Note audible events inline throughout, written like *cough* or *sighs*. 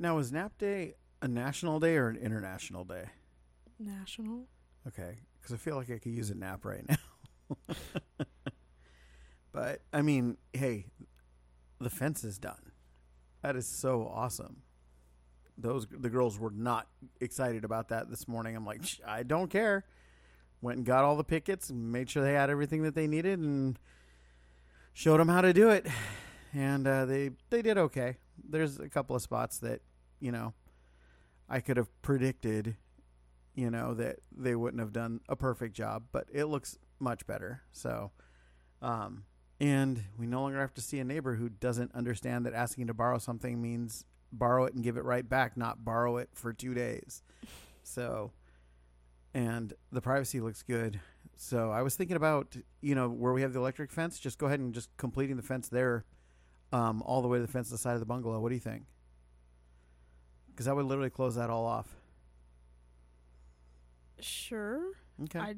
Now, is nap day a national day or an international day? National. Okay, because I feel like I could use a nap right now. *laughs* but I mean, hey, the fence is done. That is so awesome. Those the girls were not excited about that this morning. I'm like, I don't care. Went and got all the pickets and made sure they had everything that they needed and showed them how to do it. And uh, they they did okay. There's a couple of spots that you know I could have predicted you know that they wouldn't have done a perfect job but it looks much better. So um and we no longer have to see a neighbor who doesn't understand that asking to borrow something means borrow it and give it right back not borrow it for 2 days. So and the privacy looks good. So i was thinking about you know where we have the electric fence just go ahead and just completing the fence there um all the way to the fence the side of the bungalow. What do you think because that would literally close that all off Sure. okay I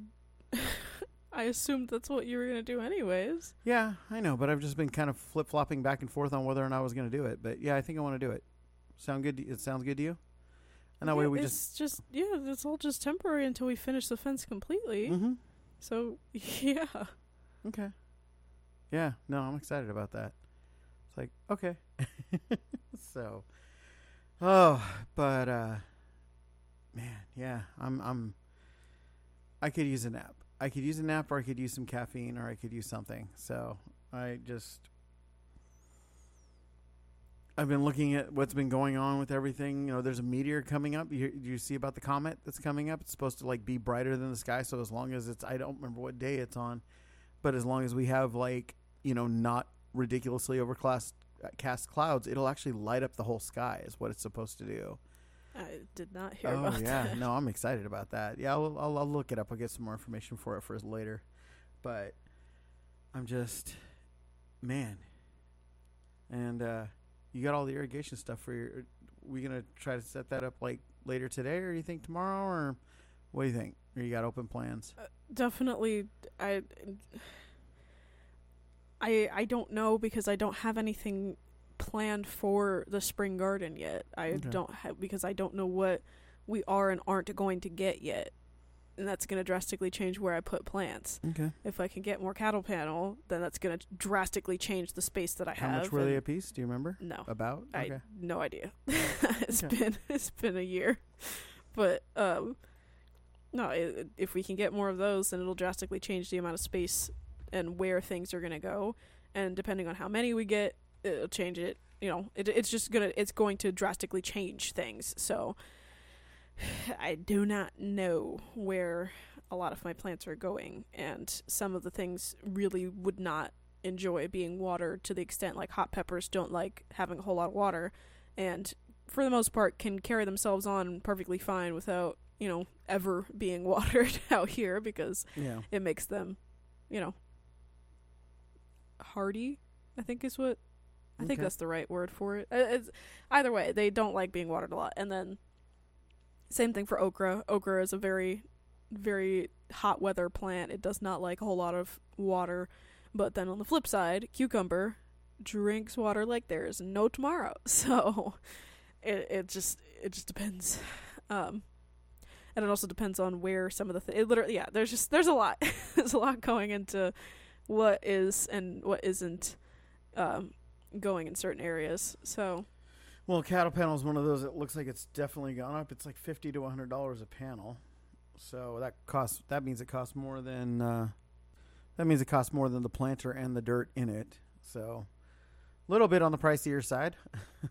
*laughs* I assumed that's what you were gonna do anyways. Yeah, I know, but I've just been kind of flip flopping back and forth on whether or not I was going to do it. But yeah, I think I want to do it. Sound good? to- It sounds good to you? And that way Yeah, we it's just. just yeah, it's all just temporary until we finish the fence completely. Mm-hmm. So *laughs* yeah. Okay. Yeah, no, I'm excited about that. It's like okay. *laughs* so, oh, but uh, man, yeah, I'm I'm. I could use a nap. I could use a nap, or I could use some caffeine, or I could use something. So I just. I've been looking at what's been going on with everything. You know, there's a meteor coming up. You, you see about the comet that's coming up? It's supposed to like be brighter than the sky. So as long as it's, I don't remember what day it's on, but as long as we have like you know not ridiculously overcast cast clouds, it'll actually light up the whole sky. Is what it's supposed to do. I did not hear oh about yeah, that. no, I'm *laughs* excited about that. Yeah, I'll, I'll I'll look it up. I'll get some more information for it for later, but I'm just man, and uh, you got all the irrigation stuff for your. We gonna try to set that up like later today, or you think tomorrow, or what do you think? Or you got open plans? Definitely I I I don't know because I don't have anything planned for the spring garden yet. I Okay. don't have because I don't know what we are and aren't going to get yet. And that's going to drastically change where I put plants. Okay. If I can get more cattle panel, then that's going to drastically change the space that I How have. much were they a piece? Do you remember? No. About? I Okay. no idea. *laughs* it's Okay. been *laughs* it's been a year, but um, no. i if we can get more of those, then it'll drastically change the amount of space and where things are gonna go. And depending on how many we get, it'll change it. You know, it, it's just gonna it's going to drastically change things. So *sighs* I do not know where a lot of my plants are going, and some of the things really would not enjoy being watered to the extent like hot peppers don't like having a whole lot of water and for the most part can carry themselves on perfectly fine without you know ever being *laughs* watered out here because Yeah. it makes them you know hardy i think is what i think that's the right word for it. Uh, it's, either way they don't like being watered a lot. And then same thing for okra. Okra is a very very hot weather plant. It does not like a whole lot of water. But then on the flip side cucumber drinks water like there's no tomorrow. *laughs* So it, it just it just depends. Um and it also depends on where some of the th- it literally yeah there's just there's a lot. *laughs* There's a lot going into what is and what isn't um going in certain areas so Well, cattle panel is one of those that looks like it's definitely gone up. It's like fifty to hundred dollars a panel, so that costs. That means it costs more than. Uh, that means it costs more than the planter and the dirt in it. So, a little bit on the pricier side.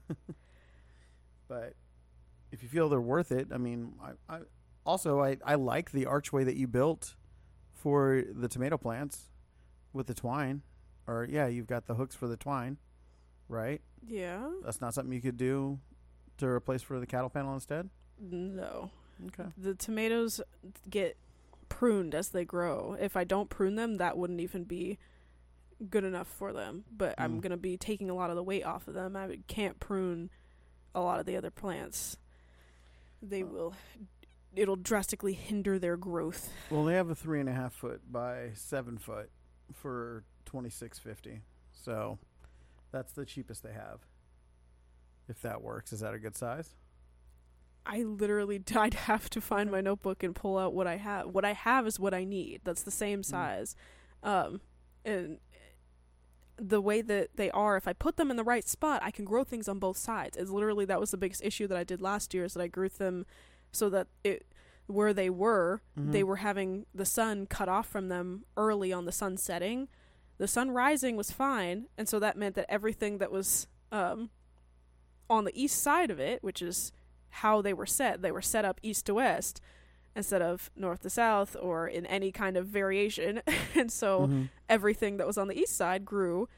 *laughs* but if you feel they're worth it, I mean, I, I also I, I like the archway that you built for the tomato plants with the twine, or yeah, you've got the hooks for the twine, right? yeah That's not something you could do to replace for the cattle panel instead. no Okay. the tomatoes get pruned as they grow if i don't prune them that wouldn't even be good enough for them but i'm Mm. going to be taking a lot of the weight off of them i can't prune a lot of the other plants they Uh. will it'll drastically hinder their growth Well, they have a three and a half foot by seven foot for twenty six fifty. So that's the cheapest they have. If that works, is that a good size? I literally *laughs* I'd have to find my notebook and pull out what I have. What I have is what I need. That's the same size. Um and the way that they are, if I put them in the right spot, I can grow things on both sides. It's literally that was the biggest issue that I did last year is that I grew them so that it where they were, they Mhm. were having the sun cut off from them early on the sun setting. The sun rising was fine, and so that meant that everything that was um, on the east side of it, which is how they were set, they were set up east to west instead of north to south or in any kind of variation. *laughs* and so Mhm. everything that was on the east side grew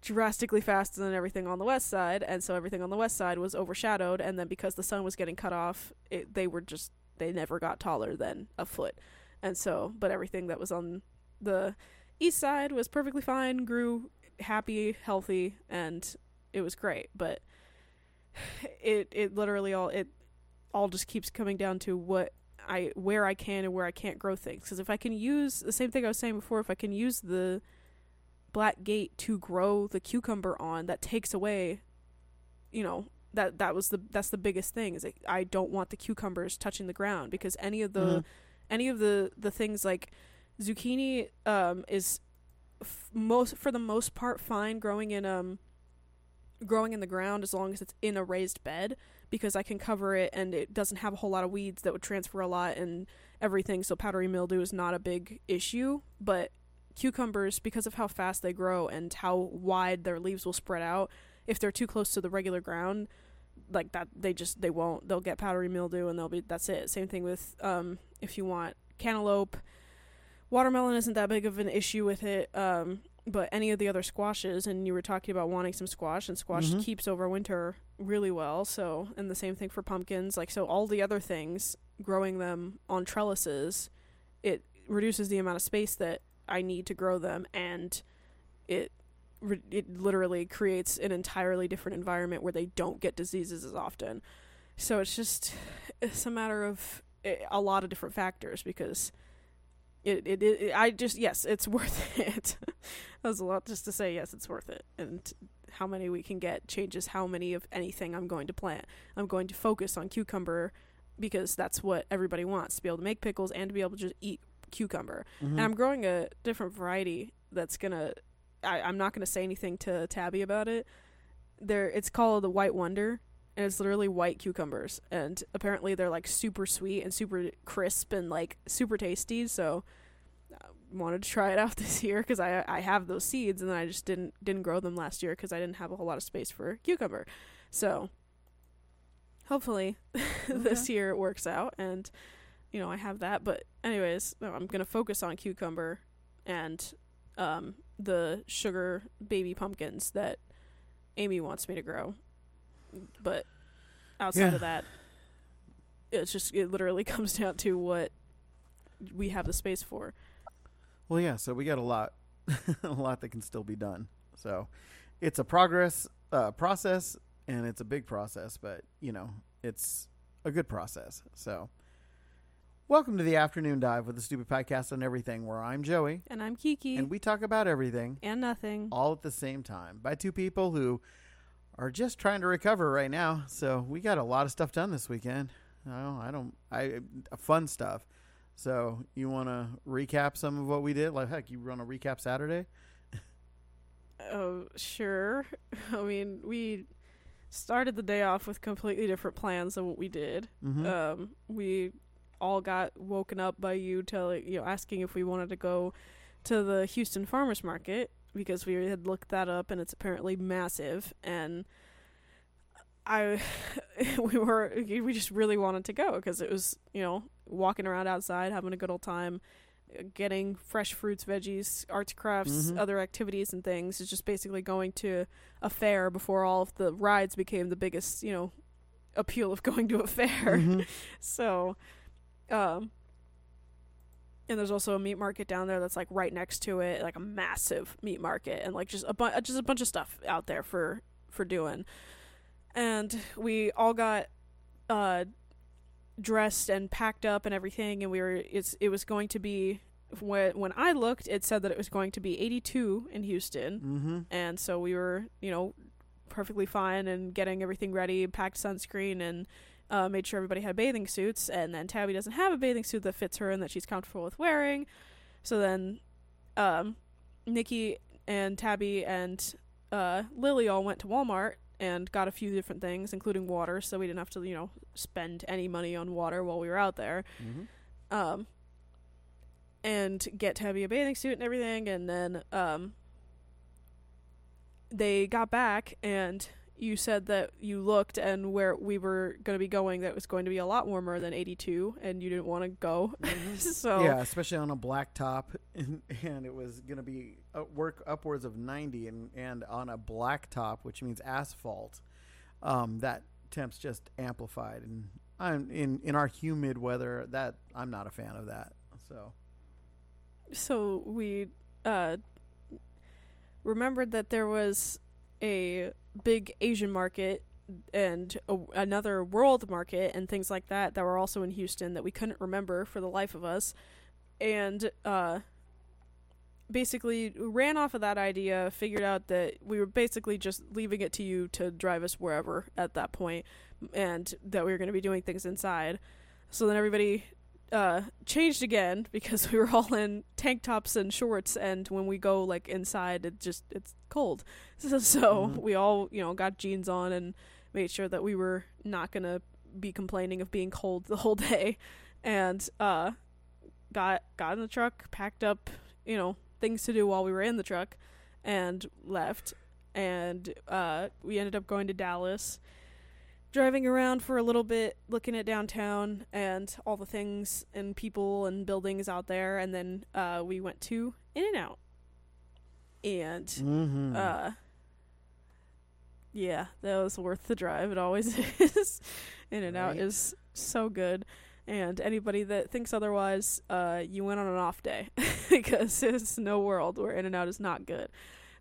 drastically faster than everything on the west side, and so everything on the west side was overshadowed. And then because the sun was getting cut off, it, they were just they never got taller than a foot. And so, but everything that was on the east side was perfectly fine, grew happy, healthy, and it was great. But it it literally all it all just keeps coming down to what I where I can and where I can't grow things. Because if I can use the same thing I was saying before, if I can use the black gate to grow the cucumber on, that takes away, you know, that that was the that's the biggest thing is like, I don't want the cucumbers touching the ground because any of the Mhm. any of the the things like zucchini um is f- most for the most part fine growing in um growing in the ground as long as it's in a raised bed because I can cover it and it doesn't have a whole lot of weeds that would transfer a lot and everything so powdery mildew is not a big issue but cucumbers because of how fast they grow and how wide their leaves will spread out if they're too close to the regular ground like that they just they won't they'll get powdery mildew and they'll be that's it. Same thing with um if you want cantaloupe. Watermelon isn't that big of an issue with it um but any of the other squashes and you were talking about wanting some squash and squash Mhm. keeps over winter really well. So and the same thing for pumpkins like so all the other things growing them on trellises it reduces the amount of space that I need to grow them and it it literally creates an entirely different environment where they don't get diseases as often so it's just it's a matter of eh, a lot of different factors because it, it, it I just yes it's *laughs* worth it that was a lot just to say yes it's worth it and how many we can get changes how many of anything I'm going to plant I'm going to focus on cucumber because that's what everybody wants to be able to make pickles and to be able to just eat cucumber Mhm. and I'm growing a different variety that's gonna. I, I'm not gonna say anything to Tabby about it. There, it's called the White Wonder, and it's literally white cucumbers, and apparently they're like super sweet and super crisp and like super tasty. So, I wanted to try it out *laughs* this year because I I have those seeds, and then I just didn't didn't grow them last year because I didn't have a whole lot of space for cucumber. So, hopefully, *laughs* this year it works out and you know, I have that. But anyways, no, I'm gonna focus on cucumber and um the sugar baby pumpkins that Amy wants me to grow. But outside Yeah. of that, it's just it literally *laughs* comes down to what we have the space for. Well, yeah. So we got a lot, *laughs* a lot that can still be done. So it's a progress uh, process, and it's a big process, but you know, it's a good process. So, welcome to the afternoon dive with the Stupid Podcast on everything, where I'm Joey, And I'm Kiki and we talk about everything and nothing. all at the same time by two people who are just trying to recover right now. So we got a lot of stuff done this weekend. No, I don't. I fun stuff. So you want to recap some of what we did? Like heck, you run a recap Saturday. Oh, sure. *laughs* I mean, we started the day off with completely different plans than what we did. Mm-hmm. um, we all got woken up by you telling you know asking if we wanted to go to the Houston Farmers Market because we had looked that up and it's apparently massive and I *laughs* we were we just really wanted to go because it was you know walking around outside having a good old time getting fresh fruits veggies arts crafts Mhm. other activities and things it's just basically going to a fair before all of the rides became the biggest you know appeal of *laughs* going to a fair Mhm. *laughs* so, um, and there's also a meat market down there that's like right next to it, like a massive meat market, and like just a bu- just a bunch of stuff out there for for doing. And we all got uh dressed and packed up and everything, and we were it's it was going to be when when I looked, it said that it was going to be 82 in Houston, Mm-hmm. and so we were you know perfectly fine and getting everything ready, packed sunscreen and uh, made sure everybody had bathing suits. And then Tabby doesn't have a bathing suit that fits her and that she's comfortable with wearing. So then, um, Nikki and Tabby and uh, Lily all went to Walmart and got a few different things, including water, so we didn't have to, you know, spend any money on water while we were out there. Mm-hmm. Um, and get Tabby a bathing suit and everything, and then um, they got back, and you said that you looked and where we were going to be going, that was going to be a lot warmer than 82, and you didn't want to go. *laughs* so Yeah, especially on a black top, *laughs* and, and it was going to be uh, work upwards of 90, and, and on a black top, which means asphalt, um, that temps just amplified. And I'm in in our humid weather, that I'm not a fan of that. So so we uh, remembered that there was a big Asian market and a, another world market and things like that that were also in Houston that we couldn't remember for the life of us, and uh, basically ran off of that idea. Figured out that we were basically just leaving it to you to drive us wherever at that point, and that we were going to be doing things inside. So then everybody uh, changed again *laughs* because we were all in tank tops and shorts, and when we go like inside, it just it's cold. *laughs* So, so Mhm. we all you know got jeans on and made sure that we were not gonna be complaining of being cold *laughs* the whole day, and uh, got got in the truck, packed up you know things to do while we were in the truck, and left. And uh, we ended up going to Dallas driving around for a little bit, looking at downtown and all the things and people and buildings out there, and then uh, we went to In and Out, and mm-hmm. uh, yeah, that was worth the drive. It always *laughs* is. In and Out Right. is so good. And anybody that thinks otherwise, uh, you went on an off day *laughs* because it's no world where In and Out is not good.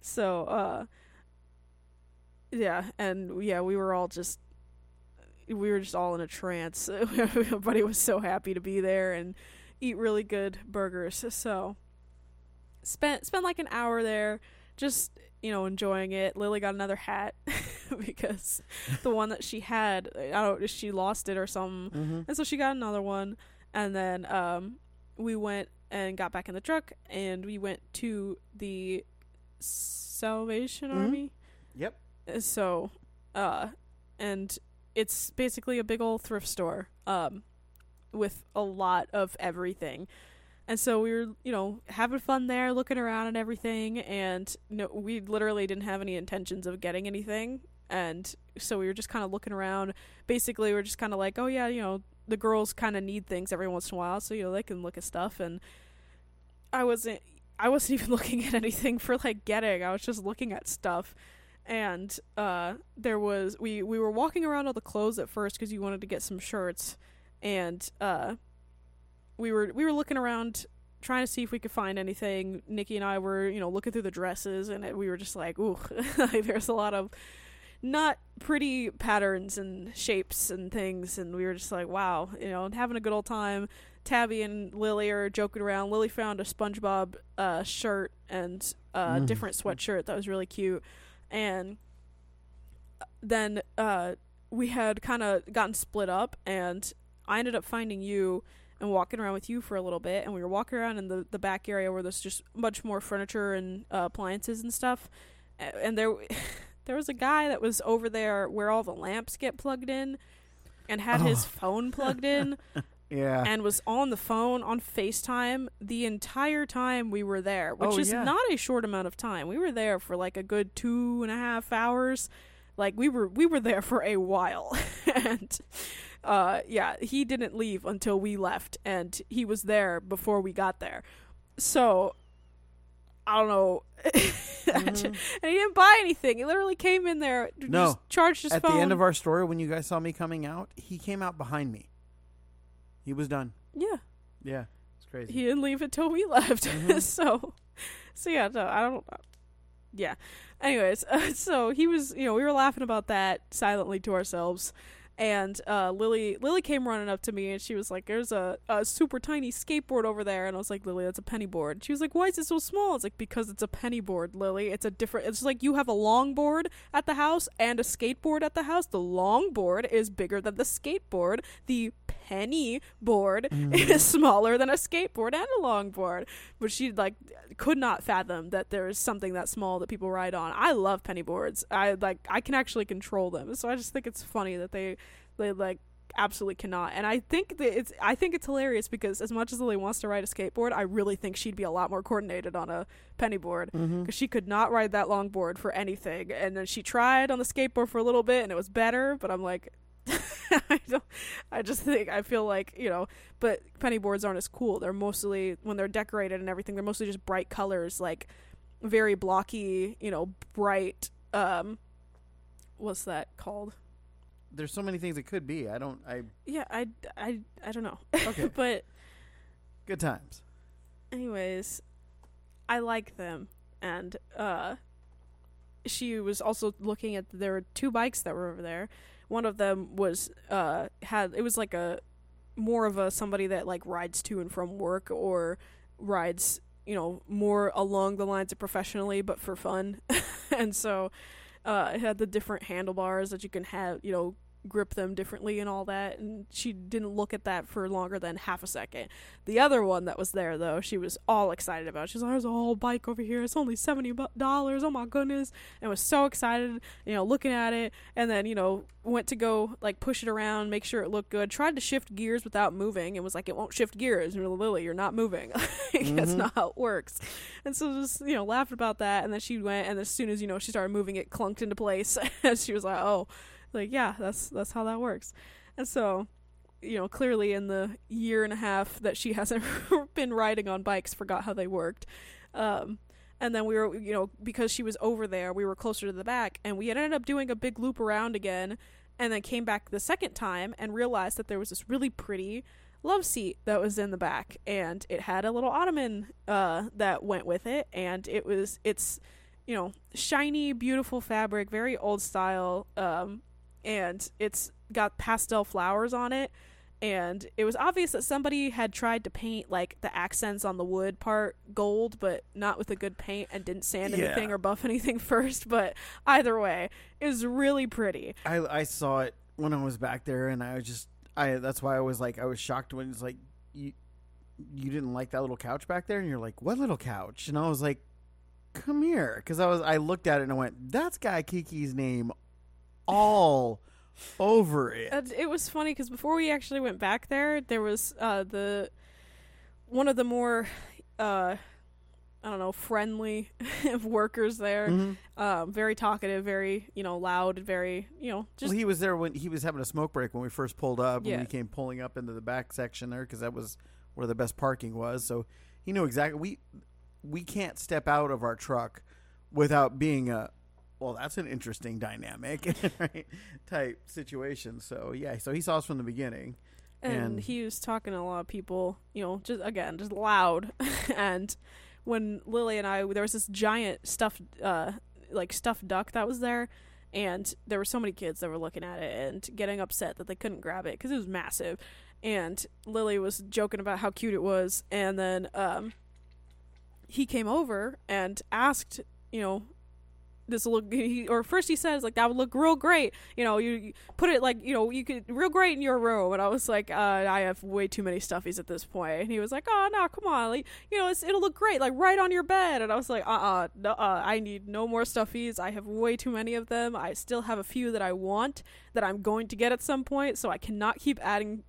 So, uh, yeah, and yeah, we were all just we were just all in a trance. *laughs* Everybody was so happy to be there and eat really good burgers. So spent spent like an hour there, just you know enjoying it. Lily got another hat *laughs* because the one that she had, I don't, she lost it or something, mm-hmm. and so she got another one. And then um, we went and got back in the truck, and we went to the Salvation Mhm. Army. Yep. So, uh, and it's basically a big old thrift store, um, with a lot of everything. And so we were, you know, having fun there, looking around and everything, and no, we literally didn't have any intentions of getting anything. And so we were just kind of looking around. Basically, we are just kind of like, oh yeah, you know, the girls kind of need things every once in a while, so you know they can look at stuff. And I wasn't, I wasn't *laughs* even looking at anything for like getting. I was just looking at stuff and uh there was we we were walking around all the clothes at first because you wanted to get some shirts and uh we were we were looking around trying to see if we could find anything. Nikki and i were you know looking through the dresses and it, we were just like ooh *laughs* there's a lot of not pretty patterns and shapes and things. And we were just like wow you know having a good old time. Tabby and lily are joking around. Lily found a spongebob uh shirt and a Mm. different sweatshirt that was really cute and then uh, we had kind of gotten split up, and I ended up finding you and walking around with you for a little bit, and we were walking around in the the back area where there's just much more furniture and uh, appliances and stuff, and there. *laughs* There was a guy that was over there where all the lamps get plugged in and had his Oh. phone plugged in *laughs* Yeah. and was on the phone on FaceTime the entire time we were there, which Oh, is yeah. not a short amount of time. We were there for like a good two and a half hours. Like we were we were there for a while. *laughs* and uh yeah, he didn't leave until we left and he was there before we got there. So I don't know. *laughs* Mhm. and he didn't buy anything. He literally came in there, No. just charged his phone. At phone. the end of our story, when you guys saw me coming out, he came out behind me. He was done. yeah. Yeah. It's crazy. he didn't leave until we left. Mhm. *laughs* so, so yeah, no, I don't. Yeah. Anyways, uh, *laughs* so he was, you know, we were laughing about that silently to ourselves, and uh, Lily Lily came running up to me and she was like, "There's a, a super tiny skateboard over there," and I was like, "Lily, that's a penny board." She was like, "Why is it so small?" It's like because it's a penny board, Lily. It's a different. It's like you have a long board at the house and a skateboard at the house. The long board is bigger than the skateboard. The penny board is *laughs* mm-hmm. smaller than a skateboard and a longboard. But she like could not fathom that there is something that small that people ride on. I love penny boards. I like I can actually control them. So I just think it's funny that they they like absolutely cannot. And I think that it's I think it's hilarious because as much as Lily wants to ride a skateboard, I really think she'd be a lot more coordinated on a penny board mm-hmm. because she could not ride that long board for anything. And then she tried on the skateboard for a little bit and it was better, but I'm like *laughs* I don't I just think I feel like, you know, but penny boards aren't as cool. They're mostly when they're decorated and everything, they're mostly just bright colors like very blocky, you know, bright um what's that called? There's so many things it could be. I don't. I Yeah, I, I, I don't know. Okay. *laughs* but good times. anyways, I like them and uh she was also looking at there were two bikes that were over there. One of them was uh had it was like a more of a somebody that like rides to and from work or rides, you know, more along the lines of professionally but for fun. *laughs* and so uh it had the different handlebars that you can have, you know, grip them differently and all that and she didn't look at that for longer than half a second. The other one that was there though she was all excited about. She's like there's a whole bike over here. It's only 70 dollars. Oh my goodness. And was so excited you know looking at it and then you know went to go like push it around make sure it looked good. Tried to shift gears without moving. And was like it won't shift gears. And lily. You're not moving. *laughs* Like, that's mm-hmm. not how it works. And so just you know laughed about that and then she went and as soon as you know she started moving it clunked into place. *laughs* And she was like oh like yeah that's that's how that works. And so you know clearly in the year and a half that she *laughs* hasn't been riding on bikes forgot how they worked. Um and then we were you know because she was over there we were closer to the back and we ended up doing a big loop around again and then came back the second time and realized that there was this really pretty love seat that was in the back and it had a little ottoman uh that went with it and it was it's you know shiny beautiful fabric very old style um and it's got pastel flowers on it and it was obvious that somebody had tried to paint like the accents on the wood part gold but not with a good paint and didn't sand Yeah. anything or buff *laughs* anything first but either way it was really pretty I I saw it when I was back there, and I was just I. That's why I was like I was shocked when it's like you you didn't like that little couch back there, and you're like, what little couch? And I was like, come here, because I was I looked at it and I went, that's Guy Kiki's name all over it. And it was funny because before we actually went back there, there was uh, the one of the more uh, I don't know friendly *laughs* workers there. Mhm. Um, very talkative, very you know loud, very you know just well, he was there when he was having a smoke break when we first pulled up. When Yeah. we came pulling up into the back section there, because that was where the best parking was. So he knew exactly. We we can't step out of our truck without being a well. That's an interesting dynamic, *laughs* right? Type situation. So yeah. So he saw us from the beginning. and, and- he was talking to a lot of people, you know, just again, just loud. *laughs* and when Lily and I, there was this giant stuffed, uh, like stuffed duck that was there, and there were so many kids that were looking at it and getting upset that they couldn't grab it because it was massive. And Lily was joking about how cute it was, and then um, he came over and asked, you know, this will look he, or first he says like that would look real great. You know you, put it like you know you could real great in your room. And i was like uh, i have way too many stuffies at this point. and he was like oh no come on. Like you know it'll look great like right on your bed. And i was like uh-uh no, uh, i need no more stuffies. I have way too many of them. I still have a few that i want that i'm going to get at some point. So i cannot keep adding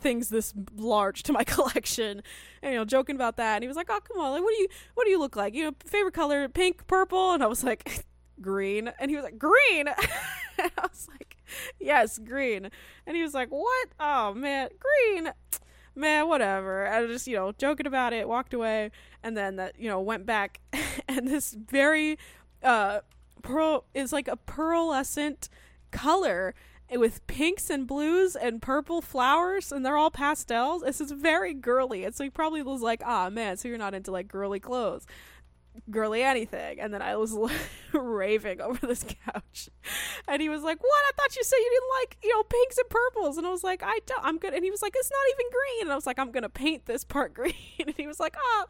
things this large to my *laughs* collection. And you know joking about that. And he was like oh come on. Like what do you what do you look like? You know favorite color pink purple? And i was like *laughs* green? And he was like green? *laughs* I was like yes green. And he was like what? Oh man green? Man whatever. I was just you know joking about it walked away and then that you know went back. *laughs* And this very uh pearl is like a pearlescent color with pinks and blues and purple flowers and they're all pastels. It's just very girly. It's like probably was like ah man so you're not into like girly clothes girly anything. And then I was *laughs* raving over this couch. And he was like, What? I thought you said you didn't like, you know, pinks and purples. And I was like, I don't, I'm good. And he was like, It's not even green. And I was like, I'm going to paint this part *laughs* green. And he was like, Oh,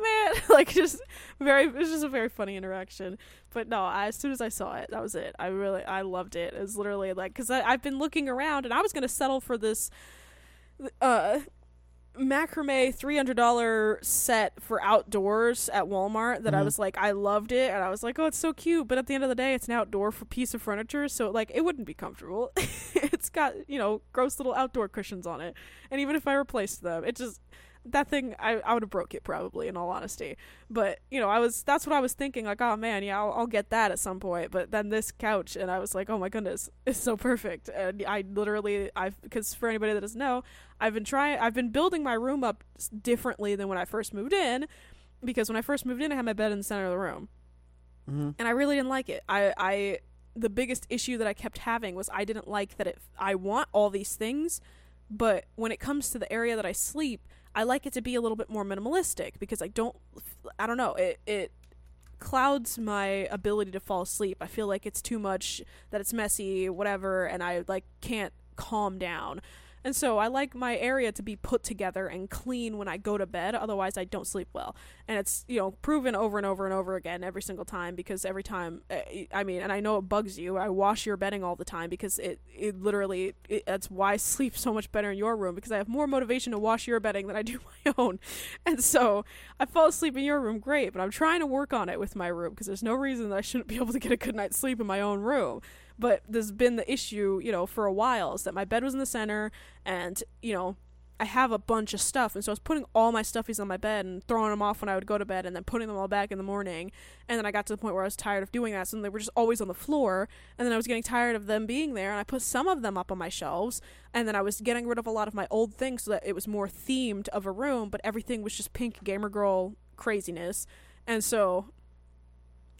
man. *laughs* like, just very, it was just a very funny interaction. But no, I, as soon as I saw it, that was it. I really, I loved it. It was literally like, because I've been looking around and I was going to settle for this, uh, macrame $300 set for outdoors at Walmart that I Mhm. was like I loved it and I was like oh it's so cute but at the end of the day it's an outdoor f- piece of furniture so like it wouldn't be comfortable *laughs* it's got you know gross little outdoor cushions on it and even if I replaced them it just that thing I, I would have broke it probably in all honesty but you know I was that's what I was thinking like oh man yeah I'll, I'll get that at some point but then this couch and I was like oh my goodness *laughs* it's so perfect and I literally I've because for anybody that doesn't know I've been trying I've been building my room up differently than when I first moved in because when I first moved in I had my bed in the center of the room Mm-hmm. and I really didn't like it. I I the biggest issue that I kept having was I didn't like that it I want all these things, but when it comes to the area that I sleep, I like it to be a little bit more minimalistic because I don't I don't know, it it clouds my ability to fall asleep. I feel like it's too much that it's messy, whatever, and I like can't calm down. And so I like my area to be put together and clean when I go to bed, otherwise I don't sleep well. And it's, you know, proven over and over and over again every single time because every time uh, I mean, and I know it bugs you. I wash your bedding all the time because it it literally it, that's why *laughs* I sleep so much better in your room because I have more motivation to wash your bedding than I do *laughs* my own. And so I fall asleep in your room great, but I'm trying to work on it with my room because there's no reason that I shouldn't be able to get a good night's sleep in my own room. But there's been the issue, you know, for a while is that my bed was in the center and, you know, I have a bunch of stuff, and so I was putting all my stuffies on my bed and throwing them off when I would go to bed, and then putting them all back in the morning. And then I got to the point where I was tired of doing that, so they were just always on the floor. And then I was getting tired of them being there, and I put some of them up on my shelves. And then I was getting rid of a lot of my old things so that it was more themed of a room, but everything was just pink gamer girl craziness. And so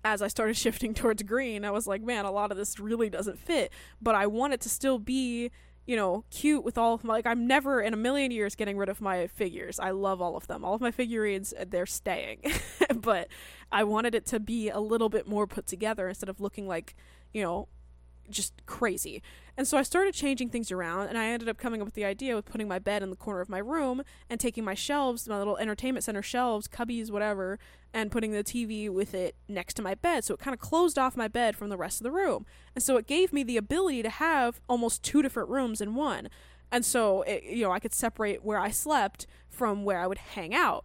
as I started *laughs* shifting towards green, I was like, man, a lot of this really doesn't fit. But I want it to still be, you know, cute with all of my, like, I'm never in a million years getting rid of my figures. I love all of them. All of my figurines, uh, they're staying. *laughs* but I wanted it to be a little bit more put together instead of looking like, you know, just crazy. And so I started changing things around, and I ended up coming up with the idea of putting my bed in the corner of my room and taking my shelves, my little entertainment center shelves, cubbies, whatever, and putting the TV with it next to my bed. So it kind of closed off my bed from the rest of the room. And so it gave me the ability to have almost two different rooms in one. And so, it, you know, I could separate where I slept from where I would hang out.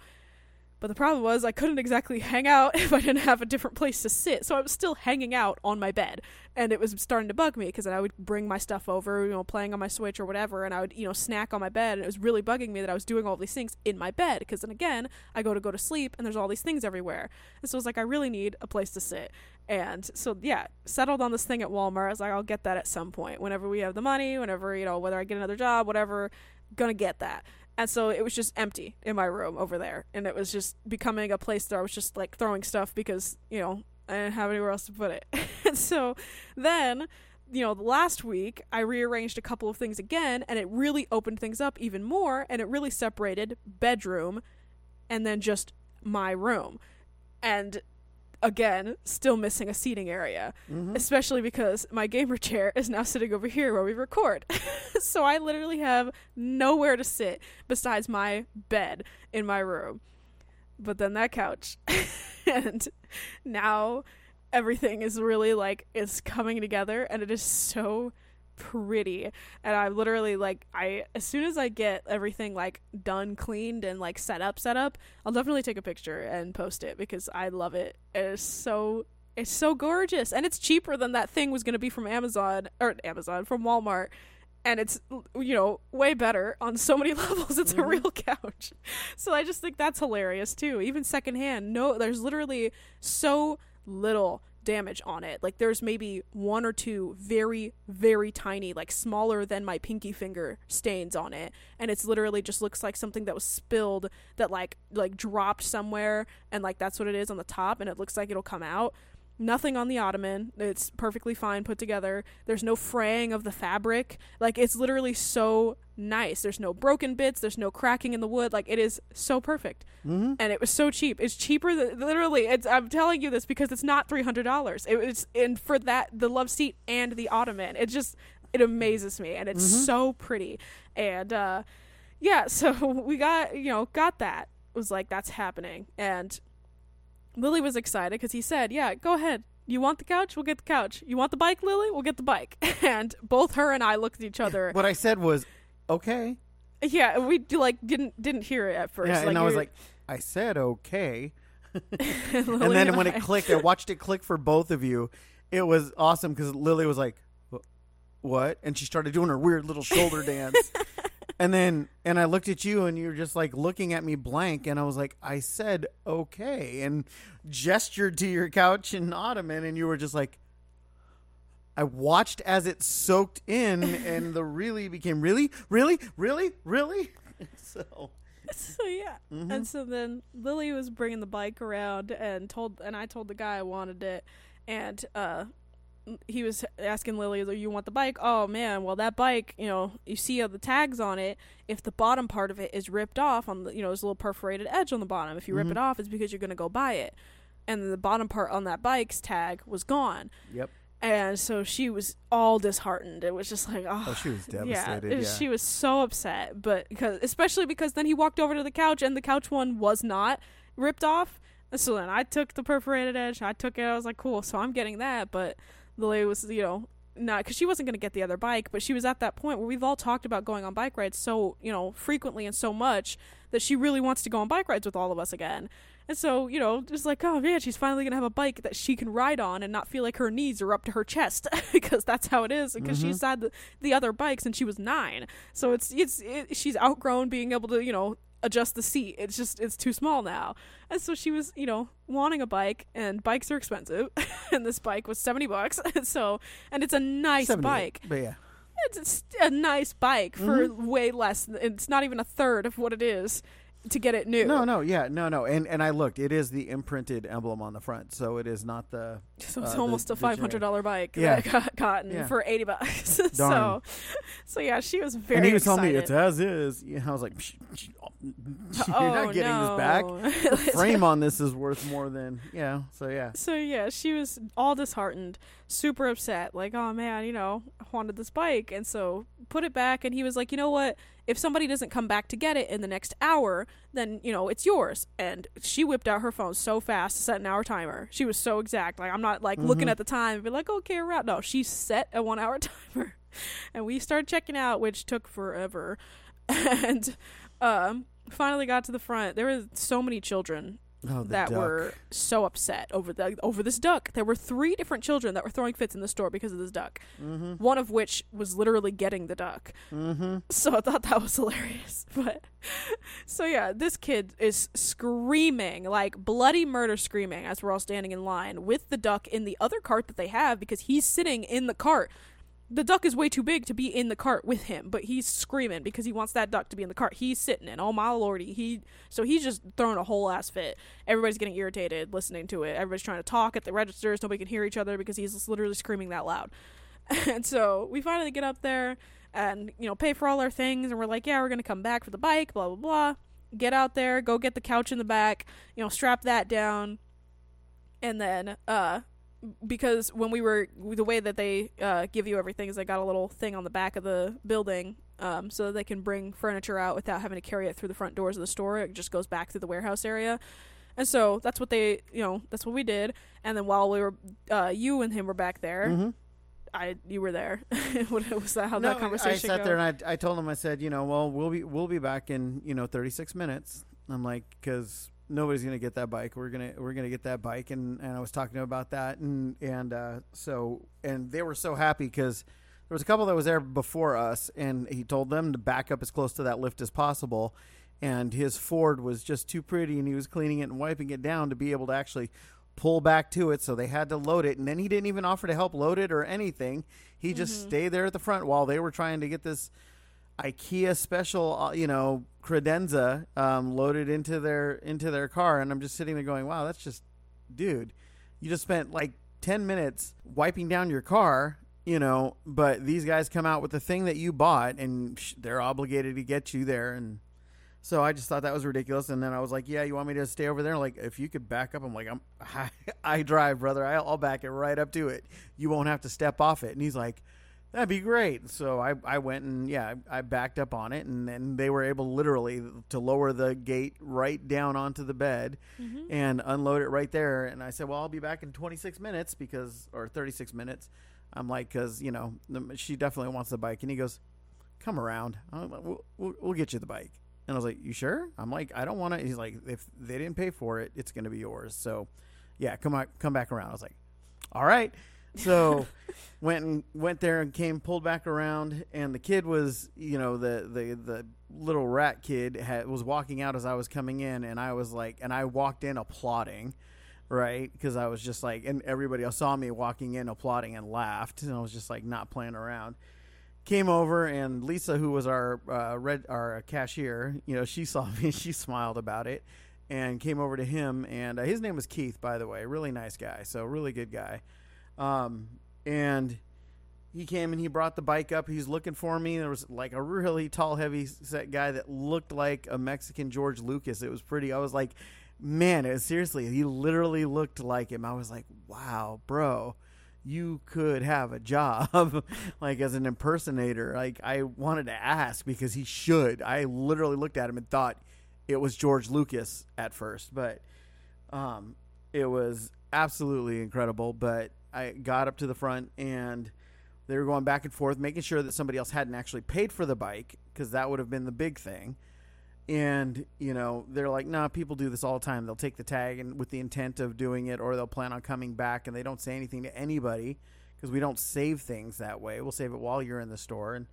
But the problem was I couldn't exactly hang out *laughs* if I didn't have a different place to sit. So I was still hanging out on my bed. And it was starting to bug me because I would bring my stuff over, you know, playing on my Switch or whatever, and I would, you know, snack on my bed. And it was really bugging me that I was doing all these things in my bed because then again, I go to go to sleep and there's all these things everywhere. And so I was like, I really need a place to sit. And so, yeah, settled on this thing at Walmart. I was like, I'll get that at some point. Whenever we have the money, whenever, you know, whether I get another job, whatever, gonna get that. And so it was just empty in my room over there. And it was just becoming a place that I was just like throwing stuff because, you know, I didn't have anywhere else to put it. *laughs* and so then, you know, last week I rearranged a couple of things again and it really opened things up even more and it really separated bedroom and then just my room. And again, still missing a seating area Mm-hmm. especially because my gamer chair is now sitting over here where we record. *laughs* so I literally have nowhere to sit besides my bed in my room. But then that couch. *laughs* and now everything is really like it's coming together and it is so pretty. And i literally like i as soon as i get everything like done cleaned and like set up set up i'll definitely take a picture and post it because i love it. It is so it's so gorgeous. And it's cheaper than that thing was going to be from amazon or amazon from walmart. And it's you know way better on so many *laughs* levels. It's a Mhm. real couch. *laughs* So i just think that's hilarious too. Even secondhand no there's literally so little damage on it. Like there's maybe one or two very very tiny like smaller than my pinky finger stains on it. And it's literally just looks like something that was spilled that like like dropped somewhere. And like that's what it is on the top. And it looks like it'll come out Nothing on the ottoman. It's perfectly fine put together. There's no fraying of the fabric. Like it's literally so nice. There's no broken bits. There's no cracking in the wood. Like it is so perfect. Mm-hmm. And it was so cheap. It's cheaper than literally. It's, I'm telling you this because it's not three hundred dollars. It was and for that the love seat and the ottoman. It just it amazes me and it's Mhm. so pretty. And uh, yeah, *laughs* so we got you know got that. It was like that's happening and Lily was excited because he said, "Yeah, go ahead. You want the couch? We'll get the couch. You want the bike, Lily? We'll get the bike." *laughs* And both her and I looked at each other. What I said was, okay. yeah, we like didn't didn't hear it at first. Yeah, and I was like, I said okay. *laughs* And then when I- it clicked, I watched it click for both of you. It was awesome because Lily was like, "What?" and she started doing her weird little shoulder *laughs* dance. And then, and I looked at you, and you were just like looking at me blank, and I was like, "I said okay," and gestured to your couch and ottoman, and you were just like. I watched as it soaked in, and the really became really, really, really, really. *laughs* So, so yeah mhm. and so then lily was bringing the bike around and told and i told the guy i wanted it and uh he was asking lily do you want the bike oh man well that bike you know you see all the tags on it if the bottom part of it is ripped off on the you know there's a little perforated edge on the bottom if you rip Mhm. it off it's because you're going to go buy it and the bottom part on that bike's tag was gone yep. and so she was all disheartened it was just like oh, Oh, she was yeah, devastated. it- Yeah, she was so upset, but because especially because then he walked over to the couch and the couch one was not ripped off. So then I took the perforated edge. I took it. I was like, cool. So I'm getting that. But Lily was, you know, not because she wasn't going to get the other bike, but she was at that point where we've all talked about going on bike rides so you know frequently and so much that she really wants to go on bike rides with all of us again. And so, you know, just like, oh man, she's finally gonna have a bike that she can ride on and not feel like her knees are up to her chest *laughs* because that's how it is. Because Mhm. she's had the, the other bikes and she was nine, so it's it's it, she's outgrown being able to you know adjust the seat. It's just it's too small now, and so she was you know wanting a bike, and bikes are expensive, *laughs* and this bike was seventy bucks. *laughs* so and it's a nice bike. But yeah, It's, it's a nice bike for Mm-hmm. way less. It's not even a third of what it is to get it new. no, no, yeah, no, no, and and I looked. It is the imprinted emblem on the front, so it is not the. So it's uh, the- almost a five hundred dollar bike Yeah. that I got gotten Yeah. for eighty bucks. *laughs* so, so yeah, she was very. and he was excited. telling me it's as is. Yeah, I was like, "Psh, psh, you're oh, not getting no. this back. *laughs* The frame on this is worth more than yeah. So yeah, So yeah, she was all disheartened, super upset, like, oh man, you know, I wanted this bike, and so put it back. And he was like, you know what? If somebody doesn't come back to get it in the next hour, then you know it's yours. And she whipped out her phone so fast to set an hour timer. She was so exact. Like I'm not like looking Mhm. at the time and be like, okay, around. No, she set a one hour *laughs* timer, and we started checking out, which took forever. *laughs* and um, finally got to the front. There were so many children oh, that duck. were so upset over the over this duck. There were three different children that were throwing fits in the store because of this duck. Mm-hmm. One of which was literally getting the duck. Mm-hmm. So I thought that was *laughs* hilarious. But *laughs* so yeah, this kid is screaming like bloody murder screaming as we're all standing in line with the duck in the other cart that they have because he's sitting in the cart. The duck is way too big to be in the cart with him, but he's screaming because he wants that duck to be in the cart. He's sitting in. Oh my lordy, he so he's just throwing a whole ass fit. Everybody's getting irritated listening to it. Everybody's trying to talk at the registers. Nobody can hear each other because he's literally screaming that loud. *laughs* And so we finally get up there and you know pay for all our things, and we're like, yeah, we're gonna come back for the bike. Blah blah blah. Get out there, go get the couch in the back. You know, strap that down, and then uh because when we were the way that they uh, give you everything is they got a little thing on the back of the building um, so that they can bring furniture out without having to carry it through the front doors of the store it just goes back through the warehouse area and so that's what they you know that's what we did and then while we were uh, you and him were back there Mm-hmm. i you were there *laughs* what was that how no, that conversation I sat go? there and I, I told him I said, you know, well, we'll be we'll be back in you know 36 minutes. I'm like, because nobody's gonna get that bike. We're gonna we're gonna get that bike, and and I was talking to him about that, and and uh, so and they were so happy because there was a couple that was there before us, and he told them to back up as close to that lift as possible. And his Ford was just too pretty, and he was cleaning it and wiping it down to be able to actually pull back to it. So they had to load it, and then he didn't even offer to help load it or anything. He just Mhm. stayed there at the front while they were trying to get this IKEA special, uh, you know, credenza um, loaded into their into their car, and I'm just sitting there going, "Wow, that's just, dude, you just spent like 10 minutes wiping down your car, you know, but these guys come out with the thing that you bought and they're obligated to get you there. And so I just thought that was ridiculous. And then I was like, yeah, you want me to stay over there? Like, if you could back up, I'm like, I'm, I, *laughs* I drive, brother. I'll back it right up to it. You won't have to step off it. And he's like, That'd be great. So I, I went and yeah, I backed up on it, and then they were able literally to lower the gate right down onto the bed Mhm. and unload it right there. And I said, well, I'll be back in 26 minutes because, or 36 minutes. I'm like, because you know, she definitely wants the bike, and he goes, come around. Like, we'll, we'll, we'll get you the bike. And I was like, you sure? I'm like, I don't want to. He's like, if they didn't pay for it, it's going to be yours. So, yeah, come on, come back around. I was like, all right. So *laughs* went and went there and came pulled back around and the kid was you know the the the little rat kid had, was walking out as I was coming in and I was like and I walked in applauding right? Because I was just like and everybody else saw me walking in applauding and laughed and I was just like not playing around. Came over and Lisa who was our uh, red our cashier you know she *laughs* saw me she smiled about it and came over to him and uh, his name was Keith by the way really nice guy so really good guy um, and he came and he brought the bike up. He's looking for me. There was like a really tall, heavy set guy that looked like a Mexican George Lucas. It was pretty. I was like, man, it was, seriously, he literally looked like him. I was like, wow, bro, you could have a job *laughs* like as an impersonator. Like I wanted to ask because he should. I literally looked at him and thought it was George Lucas at first, but um, it was absolutely incredible. But I got up to the front and they were going back and forth, making sure that somebody else hadn't actually paid for the bike because that would have been the big thing. And you know, they're like, "Nah, people do this all the time. They'll take the tag and with the intent of doing it, or they'll plan on coming back, and they don't say anything to anybody because we don't save things that way. We'll save it while you're in the store." And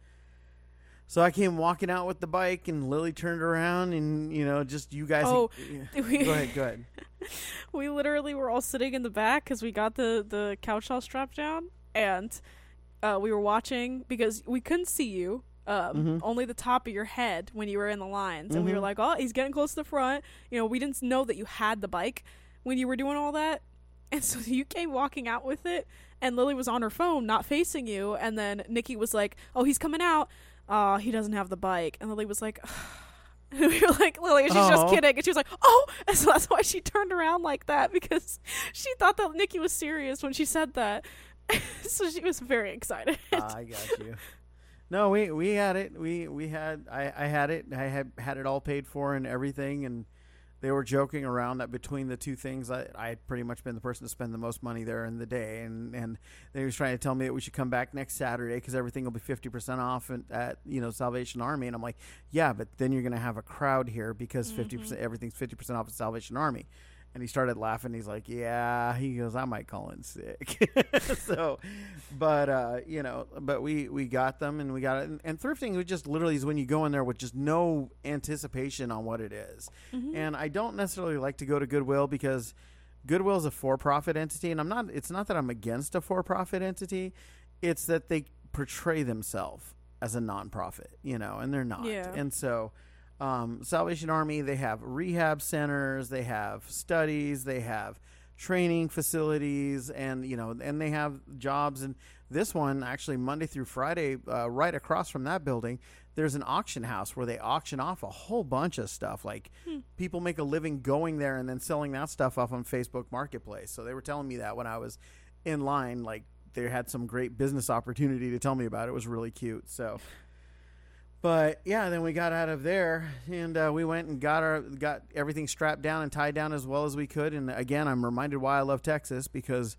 so I came walking out with the bike, and Lily turned around, and you know, just you guys. Oh, *laughs* *laughs* go we- ahead, go ahead. *laughs* we literally were all sitting in the back because we got the the couch all strapped down and uh, we were watching because we couldn't see you um, Mhm. only the top of your head when you were in the lines and we were Mhm. like oh he's getting close to the front you know we didn't know that you had the bike when you were doing all that and so you came walking out with it and lily was on her phone not facing you and then nikki was like oh he's coming out uh he doesn't have the bike and lily was like *sighs* and we were like, Lily, she's just kidding. And she was like, oh. *laughs* And so that's why she turned around like that because she thought that Nikki was serious when she said that. *laughs* so she was very excited. I got you. No, we we had it. We we had I I had it. I had had it all paid for and everything and they were joking around that between the two things I I had pretty much been the person to spend the most money there in the day and and they was trying to tell me that we should come back next Saturday cuz everything will be 50% off and at you know Salvation Army and I'm like, "Yeah, but then you're going to have a crowd here because 50% Mhm. everything's 50% off at Salvation Army." And he started laughing. He's like, "Yeah." He goes, "I might call in sick." *laughs* so, but uh, you know, but we we got them and we got it. And, and thrifting was just literally is when you go in there with just no anticipation on what it is. Mhm. And I don't necessarily like to go to Goodwill because Goodwill is a for-profit entity, and I'm not. It's not that I'm against a for-profit entity. It's that they portray themselves as a nonprofit, you know, and they're not. Yeah. And so, um, Salvation Army, they have rehab centers, they have studies, they have training facilities, and you know, and they have jobs. And this one, actually, Monday through Friday, uh, right across from that building, there's an auction house where they auction off a whole bunch of stuff. Like Hmm. people make a living going there and then selling that stuff off on Facebook Marketplace. So they were telling me that when I was in line, like they had some great business opportunity to tell me about. It was really cute. So. But yeah, then we got out of there and uh, we went and got our got everything strapped down and tied down as well as we could. And again, I'm reminded why I love Texas because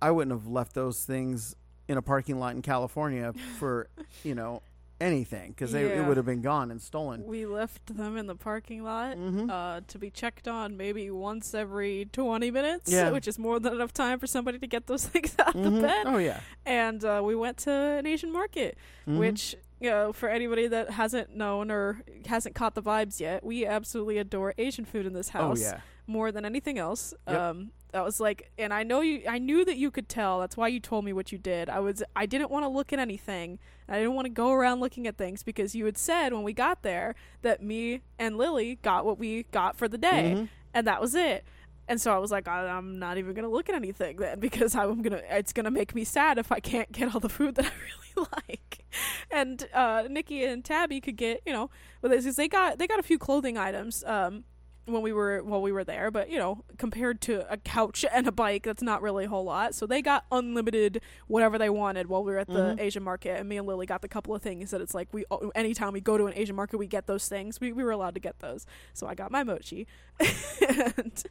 I wouldn't have left those things in a parking lot in California for *laughs* you know anything because it would have been gone and stolen. we left them in the parking lot Mhm. uh, to be checked on maybe once every 20 minutes, Yeah. which is more than enough time for somebody to get those *laughs* things out of the bed. Oh yeah, And uh, we went to an Asian market. Mhm. which you know for anybody that hasn't known or hasn't caught the vibes yet we absolutely adore asian food in this oh house yeah, more than anything else. Yep. um that was like and i know you i knew that you could tell. That's why you told me what you did. I was i didn't want to look at anything. I didn't want to go around looking at things because you had said when we got there that me and lily got what we got for the day. Mhm. and that was it And so I was like, I, I'm not even gonna look at anything then because I'm gonna. It's gonna make me sad if I can't get all the food that I *laughs* really like. And uh, Nikki and Tabby could get, you know, because they got they got a few clothing items. Um, when we were while we were there, but you know, compared to a couch and a bike, that's not really a whole lot. So they got unlimited whatever they wanted while we were at the Mhm. Asian market, and me and Lily got the couple of things that it's like we anytime we go to an Asian market, we get those things. We we were allowed to get those, so I got my mochi, *laughs* and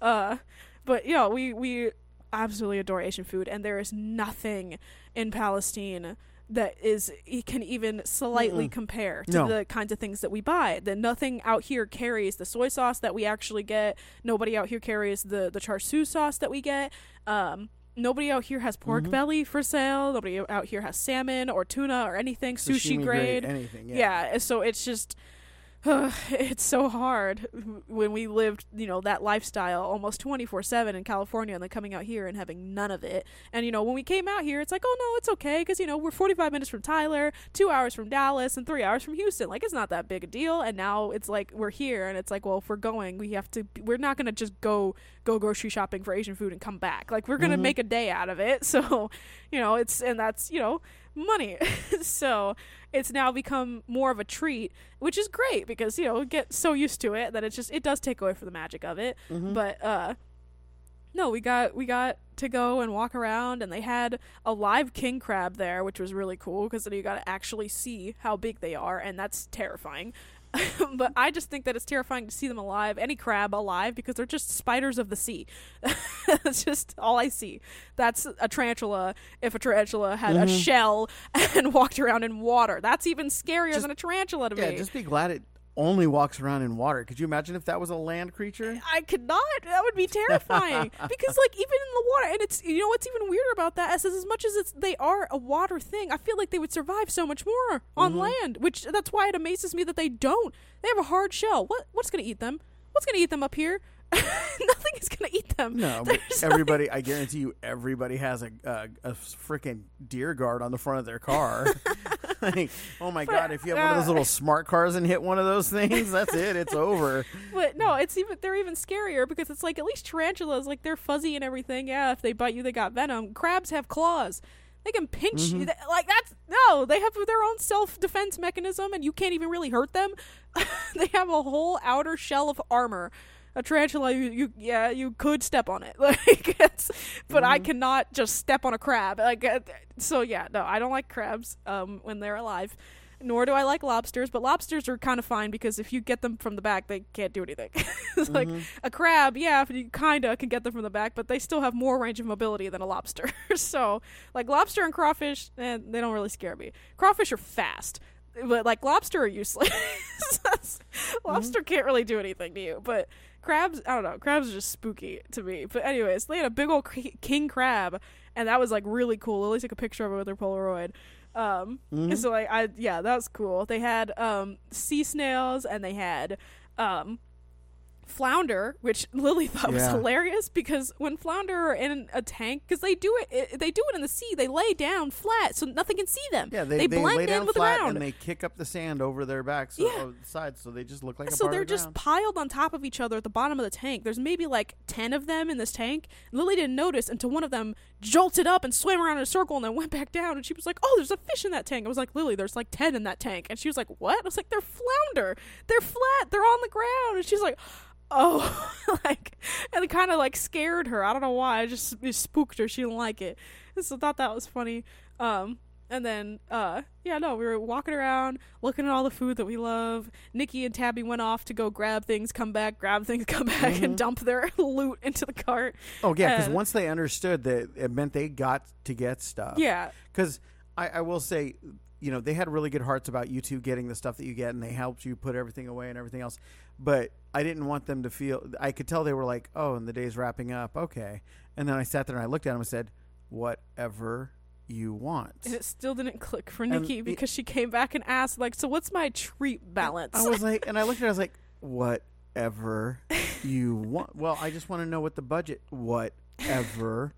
uh, but you know, we we absolutely adore Asian food, and there is nothing in Palestine that is it can even slightly Mm-mm. compare to No. the kinds of things that we buy. That nothing out here carries the soy sauce that we actually get. Nobody out here carries the the char siu sauce that we get. Um, nobody out here has pork Mhm. belly for sale. Nobody out here has salmon or tuna or anything sushi Sashimi grade. anything. Yeah. so it's just *sighs* it's so hard when we lived, you know, that lifestyle almost 24/7 in California and then coming out here and having none of it. And you know, when we came out here, it's like, "Oh no, it's okay cuz you know, we're 45 minutes from Tyler, 2 hours from Dallas, and 3 hours from Houston. Like it's not that big a deal." And now it's like we're here and it's like, "Well, if we're going, we have to we're not going to just go go grocery shopping for Asian food and come back. Like we're going to Mhm. make a day out of it." *laughs* So, you know, it's and that's, you know, money. *laughs* so, it's now become more of a treat, which is great because you know get so used to it that it just it does take away from the magic of it. Mhm. But uh, no, we got we got to go and walk around, and they had a live king crab there, which was really cool because then you got to actually see how big they are, and that's terrifying. *laughs* but I just think that it's terrifying to see them alive, any crab alive, because they're just spiders of the sea. *laughs* That's just all I see. That's a tarantula if a tarantula had a Mhm. shell *laughs* and walked around in water. That's even scarier Just- than a tarantula to yeah, me. just be glad it only walks around in water. Could you imagine if that was a land creature? I could not. That would be terrifying *laughs* because, like, even in the water, and it's you know what's even weirder about that is as much as it's they are a water thing, I feel like they would survive so much more on Mhm. land. Which that's why it amazes me that they don't. They have a hard shell. What what's gonna eat them? What's gonna eat them up here? *laughs* Nothing is gonna eat them. No, but There's everybody. I guarantee you, everybody has a a, a freaking deer guard on the front of their car. *laughs* *laughs* like, oh my But, god! If you have one of those uh, little smart cars and hit one of those things, that's it. It's over. But no, it's even they're even scarier because it's like at least tarantulas like they're fuzzy and everything. Yeah, if they bite you, they got venom. Crabs have claws. They can pinch you. Mhm. Th- Like that's no, they have their own self defense mechanism, and you can't even really hurt them. they have a whole outer shell of armor. A tarantula, you, you yeah, you could step on it, *laughs* like, it's, but I Mhm. cannot just step on a crab. Like, uh, so yeah, no, I don't like crabs um, when they're alive nor do I like lobsters, but lobsters are kind of fine because if you get them from the back, they can't do anything. *laughs* it's like a crab, yeah, you kind of can get them from the back, but they still have more range of mobility than a lobster. *laughs* so, like lobster and crawfish, eh, they don't really scare me. Crawfish are fast, but like lobster are useless. lobster can't really do anything to you, but crabs, I don't know, crabs are just spooky to me. But anyways, they had a big old king crab, and that was like really cool. Lily took a picture of it with her Polaroid. Um, Mhm. and so like I yeah, that was cool. They had um sea snails and they had um flounder, which *laughs* Lily thought was hilarious because when flounder are in a tank, because they do it, it, they do it in the sea. They lay down flat so nothing can see them. Yeah, they, they they, blend lay in down with the flat ground. and they kick up the sand over their backs, so, Yeah. oh, sides, so they just look like a so they're the just ground. piled on top of each other at the bottom of the tank. There's maybe like ten of them in this tank. Lily didn't notice until one of them jolted up and swam around in a circle and then went back down. And she was like, "Oh, there's a fish in that tank." I was like, "Lily, there's like ten in that tank." And she was like, "What?" I was like, "They're flounder. They're flat. They're on the ground." And she's like. Oh, *laughs* like, and it kind of like scared her. I don't know why. I just it spooked her. She didn't like it, and so thought that was funny. Um, and then, uh, yeah, no, we were walking around, looking at all the food that we love. Nikki and Tabby went off to go grab things, come back, grab things, *laughs* come back, and Mhm. dump their *laughs* loot into the cart. Oh yeah, because once they understood that it meant they got to get stuff. Yeah, Because I, I will say, you know, they had really good hearts about you two getting the stuff that you get, and they helped you put everything away and everything else. But I didn't want them to feel. I could tell they were like, "Oh, and the day's wrapping up. Okay." And then I sat there and I looked at them and said, "Whatever you want." and it still didn't click for And Nikki it- because she came back and asked, like, "So what's my treat balance?" I was like, and I looked at her, I was like, *laughs* whatever you want. Well, I just want to know what the budget, whatever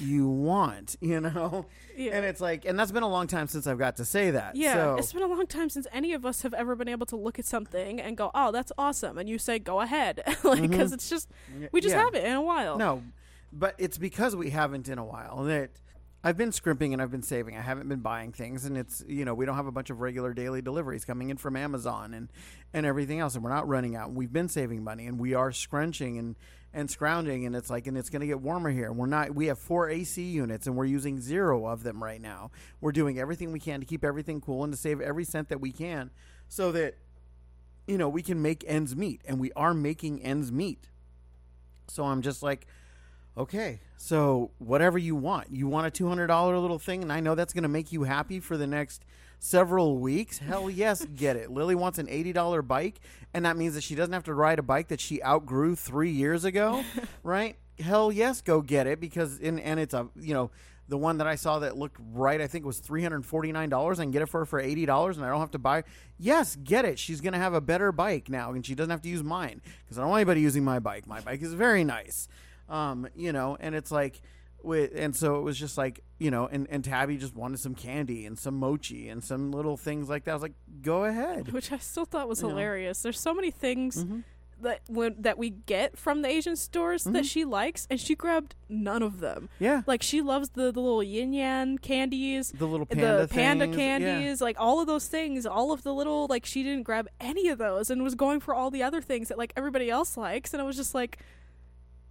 you want, *laughs* you know? Yeah. And it's like, and that's been a long time since I've got to say that. Yeah, So, it's been a long time since any of us have ever been able to look at something and go, "Oh, that's awesome," and you say, "Go ahead," *laughs* like because it's just we just Mm-hmm. yeah. haven't in a while. No, but it's because we haven't in a while that I've been scrimping and I've been saving. I haven't been buying things, and it's you know we don't have a bunch of regular daily deliveries coming in from Amazon and and everything else, and we're not running out. We've been saving money, and we are scrunching and and scrounging, and it's like and it's going to get warmer here. We're not. We have four AC units, and we're using zero of them right now. We're doing everything we can to keep everything cool and to save every cent that we can, so that you know we can make ends meet, and we are making ends meet. So I'm just like, okay, so whatever you want. You want a $200 little thing, and I know that's going to make you happy for the next several weeks. Hell yes, get it. Lily wants an $80 bike, and that means that she doesn't have to ride a bike that she outgrew three years ago, *laughs* right? Hell yes, go get it because, in, and it's a, you know, the one that I saw that looked right, I think was three hundred forty nine dollars. I can get it for her for eighty dollars, and I don't have to buy. Yes, get it. She's gonna have a better bike now, and she doesn't have to use mine because I don't want anybody using my bike. My bike is very nice, um, you know. And it's like, with and so it was just like you know, and and Tabby just wanted some candy and some mochi and some little things like that. I was like, go ahead. which I still thought was You know. hilarious. There's so many things Mhm. that when that we get from the Asian stores that Mhm. she likes, and she grabbed none of them. Yeah, Like she loves the, the little yin yang candies, the little panda the panda things, yeah. candies, like all of those things, all of the little like she didn't grab any of those and was going for all the other things that like everybody else likes, and I was just like,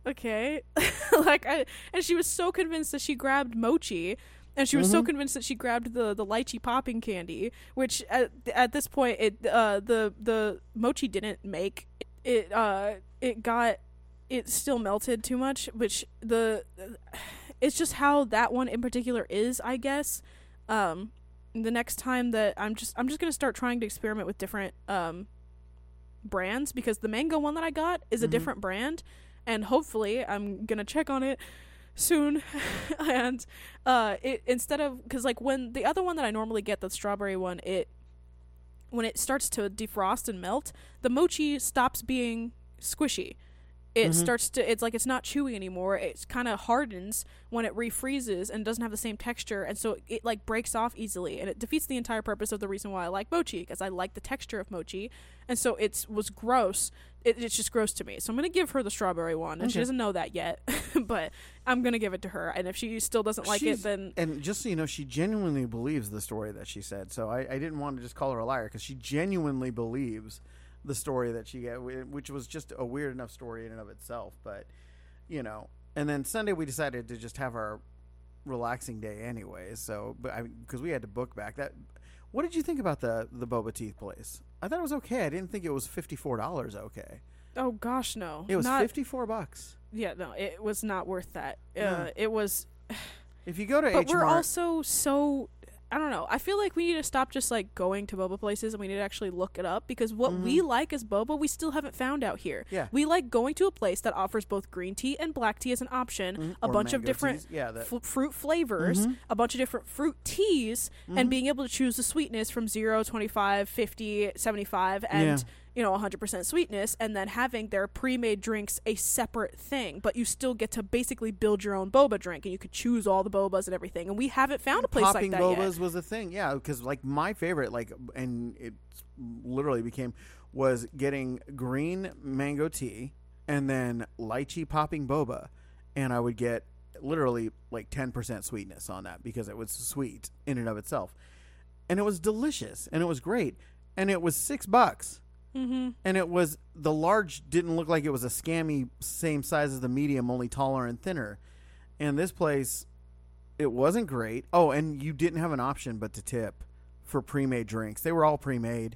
okay, *laughs* like I and she was so convinced that she grabbed mochi. And she was so Mhm. convinced that she grabbed the the lychee popping candy, which at at this point it uh the the mochi didn't make it uh it got it still melted too much, which the it's just how that one in particular is, I guess. Um the next time that I'm just I'm just going to start trying to experiment with different um brands because the mango one that I got is a Mhm. different brand and hopefully I'm to check on it soon. *laughs* And uh it instead of cuz like when the other one that I normally get the strawberry one it when it starts to defrost and melt the mochi stops being squishy it Mhm. starts to it's like it's not chewy anymore it kind of hardens when it refreezes and doesn't have the same texture and so it like breaks off easily and it defeats the entire purpose of the reason why i like mochi because i like the texture of mochi and so it was gross it, it's just gross to me so i'm gonna give her the strawberry one and she doesn't know that yet *laughs* but i'm gonna give it to her and if she still doesn't like She's- it then and just so you know, she genuinely believes the story that she said. So I, I didn't want to just call her a liar because she genuinely believes the story that she got, which was just a weird enough story in and of itself. But you know, and then Sunday we decided to just have our relaxing day anyway. So, but I because we had to book back that. What did you think about the the boba teeth place? I thought it was okay. I didn't think it was fifty four dollars. Okay, oh gosh no it was not fifty four bucks. yeah no it was not worth that uh Yeah. it was If you go to *sighs* but H we're also so I don't know. I feel like we need to stop just like going to boba places and we need to actually look it up because what we like as boba we still haven't found out here. Mm-hmm. Yeah. We like going to a place that offers both green tea and black tea as an option, Mhm. a Or bunch of different. Yeah, f- fruit flavors, Mhm. a bunch of different fruit teas Mm-hmm. and being able to choose the sweetness from 0, 25, 50, 75 and Yeah. You know 100% sweetness and then having their pre-made drinks a separate thing but you still get to basically build your own boba drink and you could choose all the bobas and everything. And we haven't found a place popping like that bobas yet was a thing yeah because like my favorite like and it literally became was getting green mango tea and then lychee popping boba. And i would get literally like 10% sweetness on that because it was sweet in and of itself. And it was delicious and it was great. And it was six bucks mm-hmm. and it was the large didn't look like it was a scammy same size as the medium only taller and thinner and this place it wasn't great oh and you didn't have an option but to tip for pre-made drinks they were all pre-made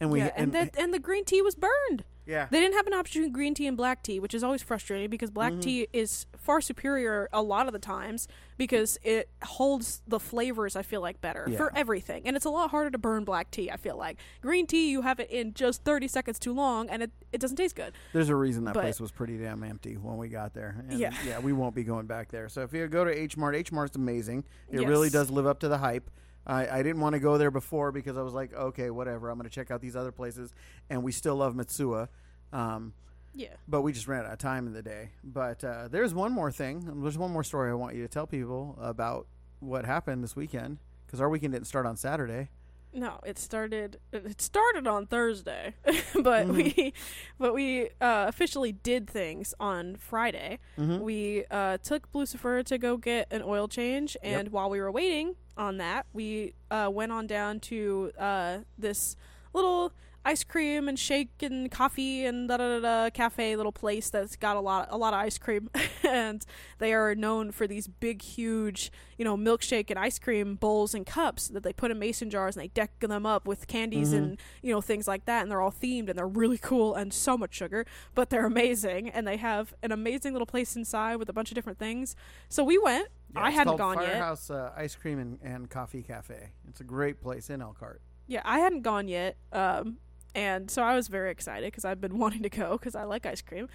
and we yeah, and, that and the green tea was burned. Yeah They didn't have an option between green tea and black tea, which is always frustrating because black Mm-hmm. tea is far superior a lot of the times because it holds the flavors I feel like better for everything. And it's a lot harder to burn black tea, I feel like. Green tea you have it in just 30 seconds too long and it, it doesn't taste good. there's a reason that but- place was pretty damn empty when we got there and Yeah. yeah we won't be going back there so if you go to h mart h mart's amazing it really does live up to the hype I, I didn't want to go there before because I was like, okay, whatever. I'm going to check out these other places, and we still love Mitsuwa. Um, Yeah. but we just ran out of time in the day. But uh, there's one more thing. There's one more story I want you to tell people about what happened this weekend because our weekend didn't start on Saturday. No, it started. It started on Thursday, *laughs* but Mhm. we, but we uh, officially did things on Friday. Mm-hmm. We uh, took Lucifer to go get an oil change, Yep. and while we were waiting on that, we uh, went on down to uh, this little ice cream and shake and coffee and da da da da cafe little place that's got a lot a lot of ice cream, *laughs* and they are known for these big, huge, you know, milkshake and ice cream bowls and cups that they put in mason jars and they deck them up with candies Mhm. and you know things like that, and they're all themed and they're really cool and so much sugar, but they're amazing, and they have an amazing little place inside with a bunch of different things. So we went. I hadn't gone yet. Firehouse uh, Ice Cream and, and Coffee Cafe. It's a great place in Elkhart. Yeah, I hadn't gone yet. Um, and so I was very excited because I've been *laughs* wanting to go because I like ice cream.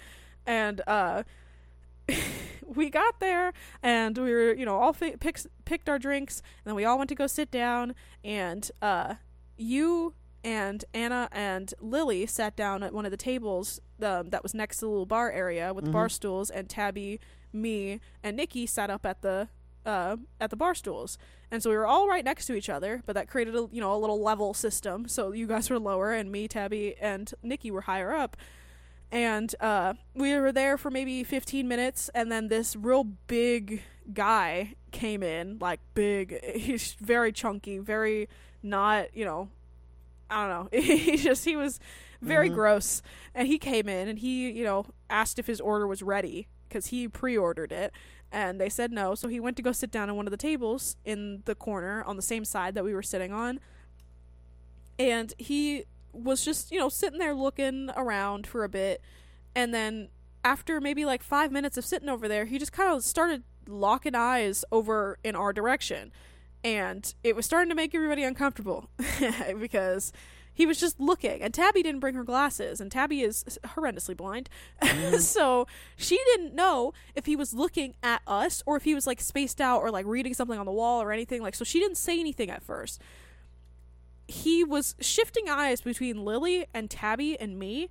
And uh, *laughs* we got there and we were, you know, all fi- picks, picked our drinks and then we all went to go sit down. And uh, you and Anna and Lily sat down at one of the tables um, that was next to the little bar area with the bar stools, and Tabby, me, and Nikki sat up at the uh, at the bar stools. And so we were all right next to each other, but that created a you know a little level system. So you guys were lower, and me, Tabby, and Nikki were higher up. And uh, we were there for maybe 15 minutes, and then this real big guy came in, like big. *laughs* He's very chunky, very not you know, I don't know. *laughs* he just he was very Mhm. gross, and he came in and he you know asked if his order was ready because he pre-ordered it and they said no. So he went to go sit down at one of the tables in the corner on the same side that we were sitting on. And he was just you know sitting there looking around for a bit. And then after maybe like five minutes of sitting over there he just kind of started locking eyes over in our direction. And it was starting to make everybody uncomfortable *laughs* because he was just looking and tabby didn't bring her glasses and tabby is horrendously blind. *laughs* Mm. So she didn't know if he was looking at us or if he was like spaced out or like reading something on the wall or anything like so she didn't say anything at first. He was shifting eyes between lily and tabby and me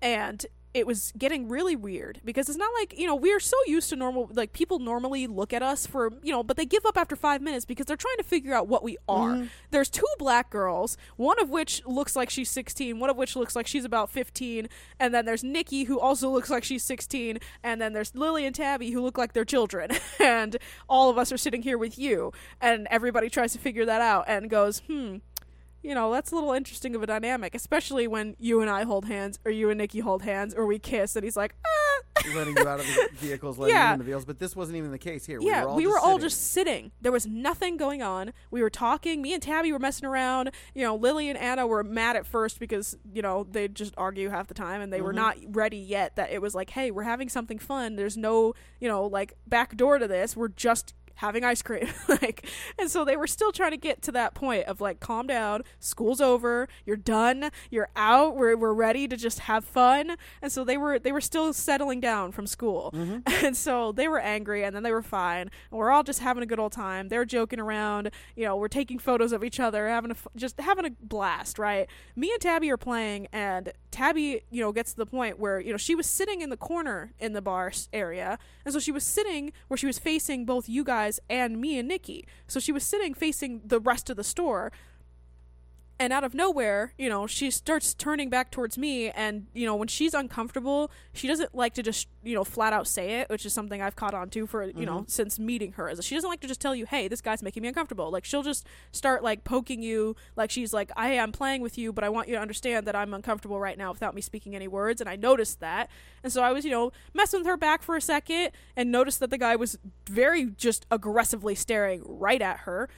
and it was getting really weird because it's not like you know we're so used to normal like people normally look at us for you know but they give up after five minutes because they're trying to figure out what we are Mhm. there's two black girls one of which looks like she's 16 one of which looks like she's about 15 and then there's nikki who also looks like she's 16 and then there's lily and tabby who look like they're children *laughs* and all of us are sitting here with you and everybody tries to figure that out and goes hmm you know, that's a little interesting of a dynamic, especially when you and I hold hands, or you and Nikki hold hands, or we kiss, and he's like, ah. letting you out of the *laughs* vehicles, letting Yeah. you in the vehicles. But this wasn't even the case here. yeah, we were all just sitting. sitting. There was nothing going on. We were talking. Me and Tabby were messing around. You know, Lily and Anna were mad at first because you know they just argue half the time, and they were Mhm. not ready yet. That it was like, hey, we're having something fun. There's no, you know, like back door to this. We're just having ice cream. *laughs* Like and so they were still trying to get to that point of like calm down school's over you're done you're out we're, we're ready to just have fun. And so they were they were still settling down from school. Mhm. *laughs* and so they were angry and then they were fine. And we're all just having a good old time. They're joking around you know we're taking photos of each other having a just having a blast right? Me and tabby are playing and tabby you know gets to the point where you know she was sitting in the corner in the bar area. And so she was sitting where she was facing both you guys and me and nikki. So she was sitting facing the rest of the store and out of nowhere, you know, she starts turning back towards me. And, you know, when she's uncomfortable, she doesn't like to just, you know, flat out say it, which is something I've caught on to for, you know, mm-hmm. since meeting her. Is she doesn't like to just tell you, hey, this guy's making me uncomfortable. Like, she'll just start, like, poking you. Like, she's like, I am playing with you, but I want you to understand that I'm uncomfortable right now without me speaking any words. And I noticed that. And so I was, you know, messing with her back for a second and noticed that the guy was very just aggressively staring right at her.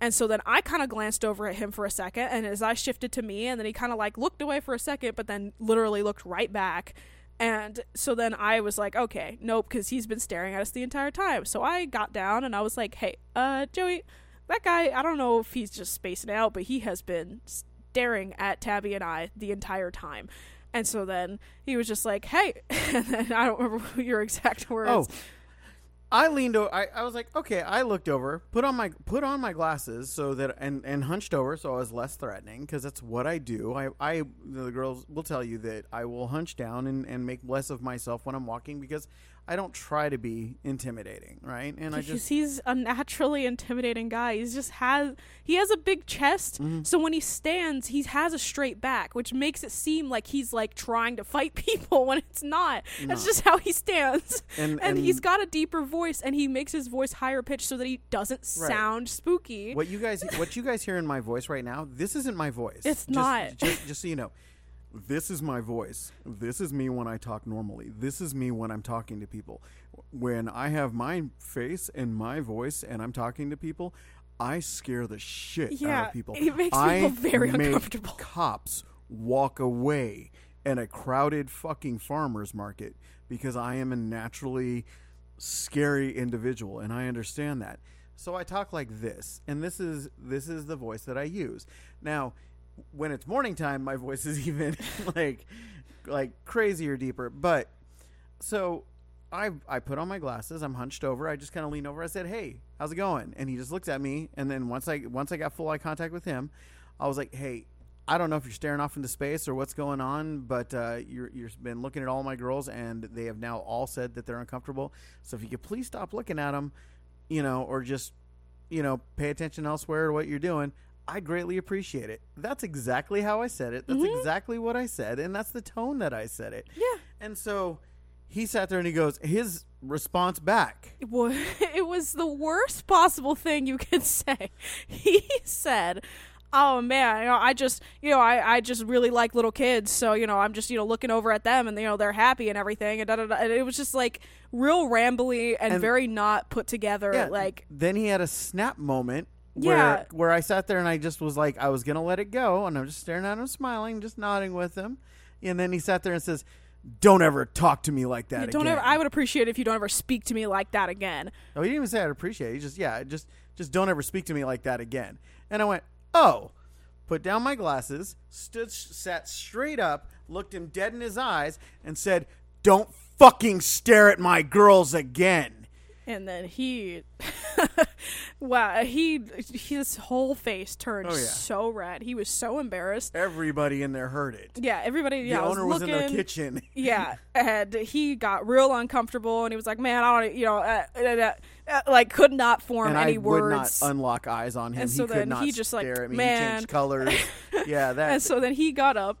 And so then I kind of glanced over at him for a second, and as I shifted to me, and then he kind of like looked away for a second, but then literally looked right back. And so then I was like, okay, nope, because he's been staring at us the entire time. So I got down and I was like, hey, uh, Joey, that guy, I don't know if he's just spacing out, but he has been staring at Tabby and I the entire time. And so then he was just like, hey, *laughs* and then I don't remember *laughs* your exact words. Oh, I leaned over. I, I was like, okay. I looked over, put on my put on my glasses so that and and hunched over so I was less threatening because that's what I do. I I the girls will tell you that I will hunch down and and make less of myself when I'm walking because I don't try to be intimidating, right? And I just he's a naturally intimidating guy. He's just has he has a big chest, Mm-hmm. so when he stands, he has a straight back, which makes it seem like he's like trying to fight *laughs* people when it's not. That's just how he stands. and And, he's got a deeper voice, and he makes his voice higher pitched so that he doesn't Right. sound spooky. what you guys what you guys hear in my voice right now. This isn't my voice. It's Just- not. Just, just so you know. This is my voice. This is me when I talk normally. This is me when I'm talking to people. When I have my face and my voice and I'm talking to people, I scare the shit out of people. it makes I people very make uncomfortable. Cops walk away in a crowded fucking farmers market because I am a naturally scary individual and I understand that. So I talk like this and this is this is the voice that I use. Now, when it's morning time, my voice is *laughs* even like like crazier deeper, but so I I put on my glasses. I'm hunched over. I just kind of lean over. I said, "Hey, how's it going?" And he just looked at me. And then once I once I got full eye contact with him, I was like, "Hey, I don't know if you're staring off into space or what's going on, but uh, you're you've been looking at all my girls, and they have now all said that they're uncomfortable. So if you could please stop looking at them, you know, or just you know pay attention elsewhere to what you're doing." I greatly appreciate it. That's exactly how I said it. That's mm-hmm. exactly what I said, and that's the tone that I said it. yeah. And so he sat there and he goes, his response back. It wa- *laughs* it was the worst possible thing you could *laughs* say. He said, "Oh man, you know, I just, you know, I, I just really like little kids, so you know, I'm just, you know, looking over at them, and you know, they're happy and everything, and da da da." And it was just like real rambly and, And- very not put together. Yeah. Like, Then he had a snap moment Yeah. where I sat there and I just was like, I was gonna let it go, and I'm just staring at him, smiling, just nodding with him. And then he sat there and says, "Don't ever talk to me like that don't again." ever. I would appreciate it if you don't ever speak to me like that again. oh, he didn't even say I'd appreciate. it. He just yeah, just just don't ever speak to me like that again. And I went, oh. Put down my glasses, stood, sat straight up, looked him dead in his eyes, and said, "Don't fucking stare at my girls again." And then he, *laughs* *laughs* wow, he his whole face turned Oh, yeah. so red. He was so embarrassed. Everybody in there heard it. Yeah, everybody. Yeah, the owner was, looking, in their kitchen. *laughs* Yeah, and he got real uncomfortable, and he was like, "Man, I don't, you know, uh, uh, uh, uh," like could not form and any I words." would not unlock eyes on him. And so he could then not he just, like, stare at me. He man. changed colors. *laughs* yeah, that and so then he got up,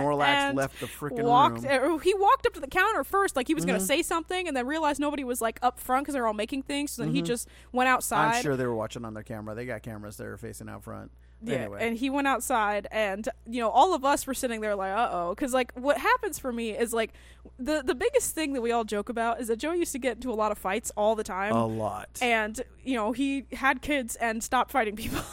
Snorlax and left the freaking walked. room. Mm-hmm. He walked up to the counter first, like he was gonna say something, and then realized nobody was like up front because they're all making things. So then he just went outside. Mm-hmm. I'm sure they were watching on their camera. They got cameras that are facing out front. Yeah, anyway, and he went outside, and you know, all of us were sitting there like, "Uh oh," because like what happens for me is like the the biggest thing that we all joke about is that Joe used to get into a lot of fights all the time, a lot. and you know he had kids and stopped fighting people. *laughs*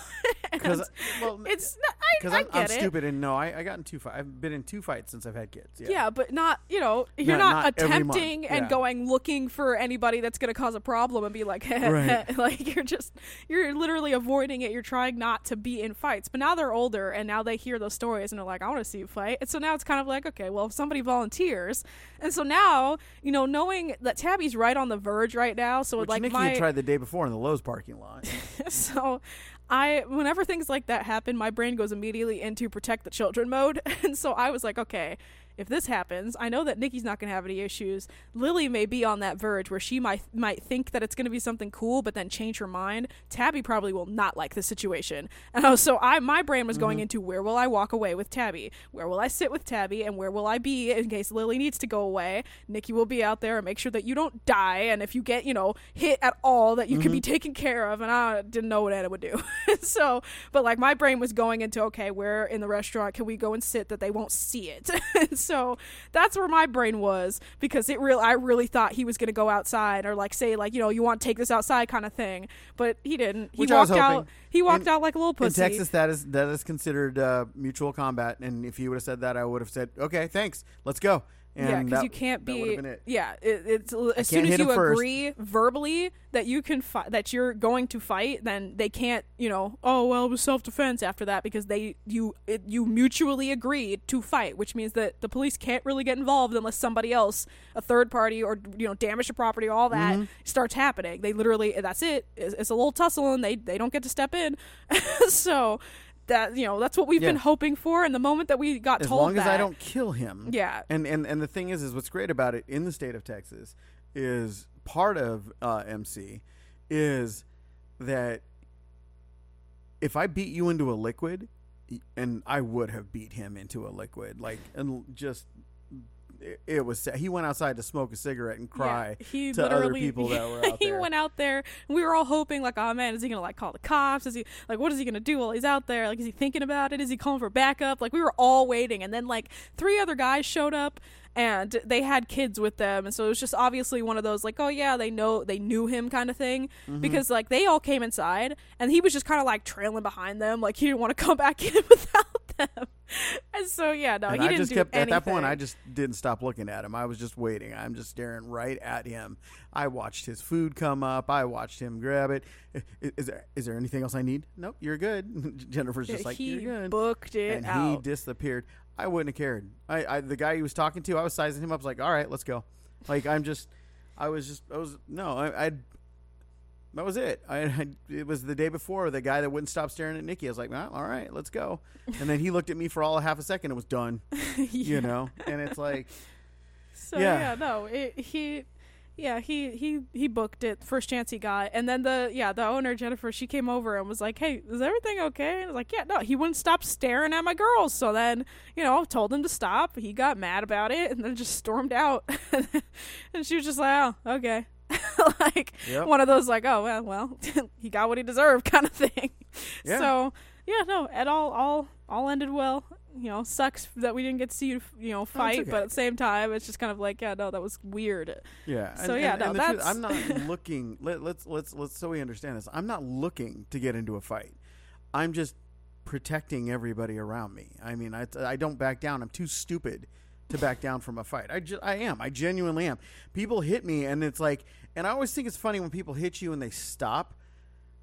Because well, it's not, I, I I'm, get I'm it. stupid and no, I, I got in two fights. I've been in two fights since I've had kids. Yeah. Yeah, but not you know you're No, not, not month, attempting and yeah. going looking for anybody that's going to cause a problem and be like *laughs* *laughs* Right. like you're just you're literally avoiding it. You're trying not to be in fights. But now they're older and now they hear those stories and they're like, I want to see you fight. And so now it's kind of like, okay, well if somebody volunteers, and so now you know knowing that Tabby's right on the verge right now, so Which like Nikki my had tried the day before in the Lowe's parking lot. *laughs* so I whenever things like that happen, my brain goes immediately into protect the children mode. *laughs* And so I was like, okay, if this happens, I know that Nikki's not going to have any issues. Lily may be on that verge where she might might think that it's going to be something cool, but then change her mind. Tabby probably will not like the situation. *laughs* Uh, so I my brain was going into where will I walk away with Tabby? Where will I sit with Tabby? And where will I be in case Lily needs to go away? Nikki will be out there and make sure that you don't die. And if you get you know hit at all, that you can be taken care of. And I didn't know what Anna would do. *laughs* so, but like my brain was going into okay, where in the restaurant can we go and sit that they won't see it? *laughs* so that's where my brain was because it real I really thought he was gonna go outside or like say like you know you want to take this outside kind of thing, but he didn't. He Which walked out. He walked In- out like a little pussy. In Texas, that is that is considered uh, mutual combat. And if he would have said that, I would have said, "Okay, thanks, let's go." And yeah, because you can't be. it. Yeah, it, it's as soon as you first. agree verbally that you can fi- that you're going to fight, then they can't. You know, oh well, it was self defense after that because they you it, you mutually agreed to fight, which means that the police can't really get involved unless somebody else, a third party, or you know, damage to property, all that Mm-hmm. starts happening. They literally that's it. It's, it's a little tussle, and they they don't get to step in. *laughs* so. That you know, that's what we've Yeah. been hoping for, and the moment that we got told. as told long as I don't kill him. yeah, And and and the thing is, is what's great about it in the state of Texas is part of uh, MC is that if I beat you into a liquid, and I would have beat him into a liquid, like and just it, it was he went outside to smoke a cigarette and cry Yeah, he to other people that were *laughs* out there. he there. went out there and we were all hoping like oh man is he gonna like call the cops is he like what is he gonna do while he's out there like is he thinking about it is he calling for backup like we were all waiting and then like three other guys showed up and they had kids with them and so it was just obviously one of those like oh yeah they know they knew him kind of thing Mm-hmm. because like they all came inside and he was just kind of like trailing behind them like he didn't want to come back *laughs* in without them *laughs* and so yeah no and he I didn't just kept at that point. I just didn't stop looking at him. I was just waiting. I'm just staring right at him. I watched his food come up. I watched him grab it. Is, is there anything else I need? Nope, you're good. *laughs* Jennifer's just like he you're good. booked it and he disappeared. I wouldn't have cared. I, I the guy he was talking to, I was sizing him up. I was like, all right, let's go. Like I'm just, I was just, I was no, I, I that was it. I, *laughs* I it was the day before the guy that wouldn't stop staring at Nikki. I was like, well, all right, let's go. And then he looked at me for all of half a second. It was done. *laughs* Yeah. You know, and it's like, So Yeah. yeah, no, it, he, yeah, he he he booked it first chance he got, and then the yeah the owner Jennifer she came over and was like, hey, is everything okay? And I was like, yeah, no, he wouldn't stop staring at my girls. So then you know told him to stop. He got mad about it and then just stormed out, *laughs* and she was just like, oh okay. *laughs* like Yep. one of those like oh well well *laughs* he got what he deserved *laughs* kind of thing Yeah. so yeah no it all all all ended well you know sucks that we didn't get to see you you know fight okay. but at the same time it's just kind of like yeah no that was weird yeah. So, and, yeah, and, no, and the truth, that's- I'm not looking. Let, let's let's let's so we understand this. I'm not looking to get into a fight. I'm just protecting everybody around me. I mean, I, I don't back down. I'm too stupid to back down from a fight. I, ju- I am. I genuinely am. People hit me, and it's like, and I always think it's funny when people hit you and they stop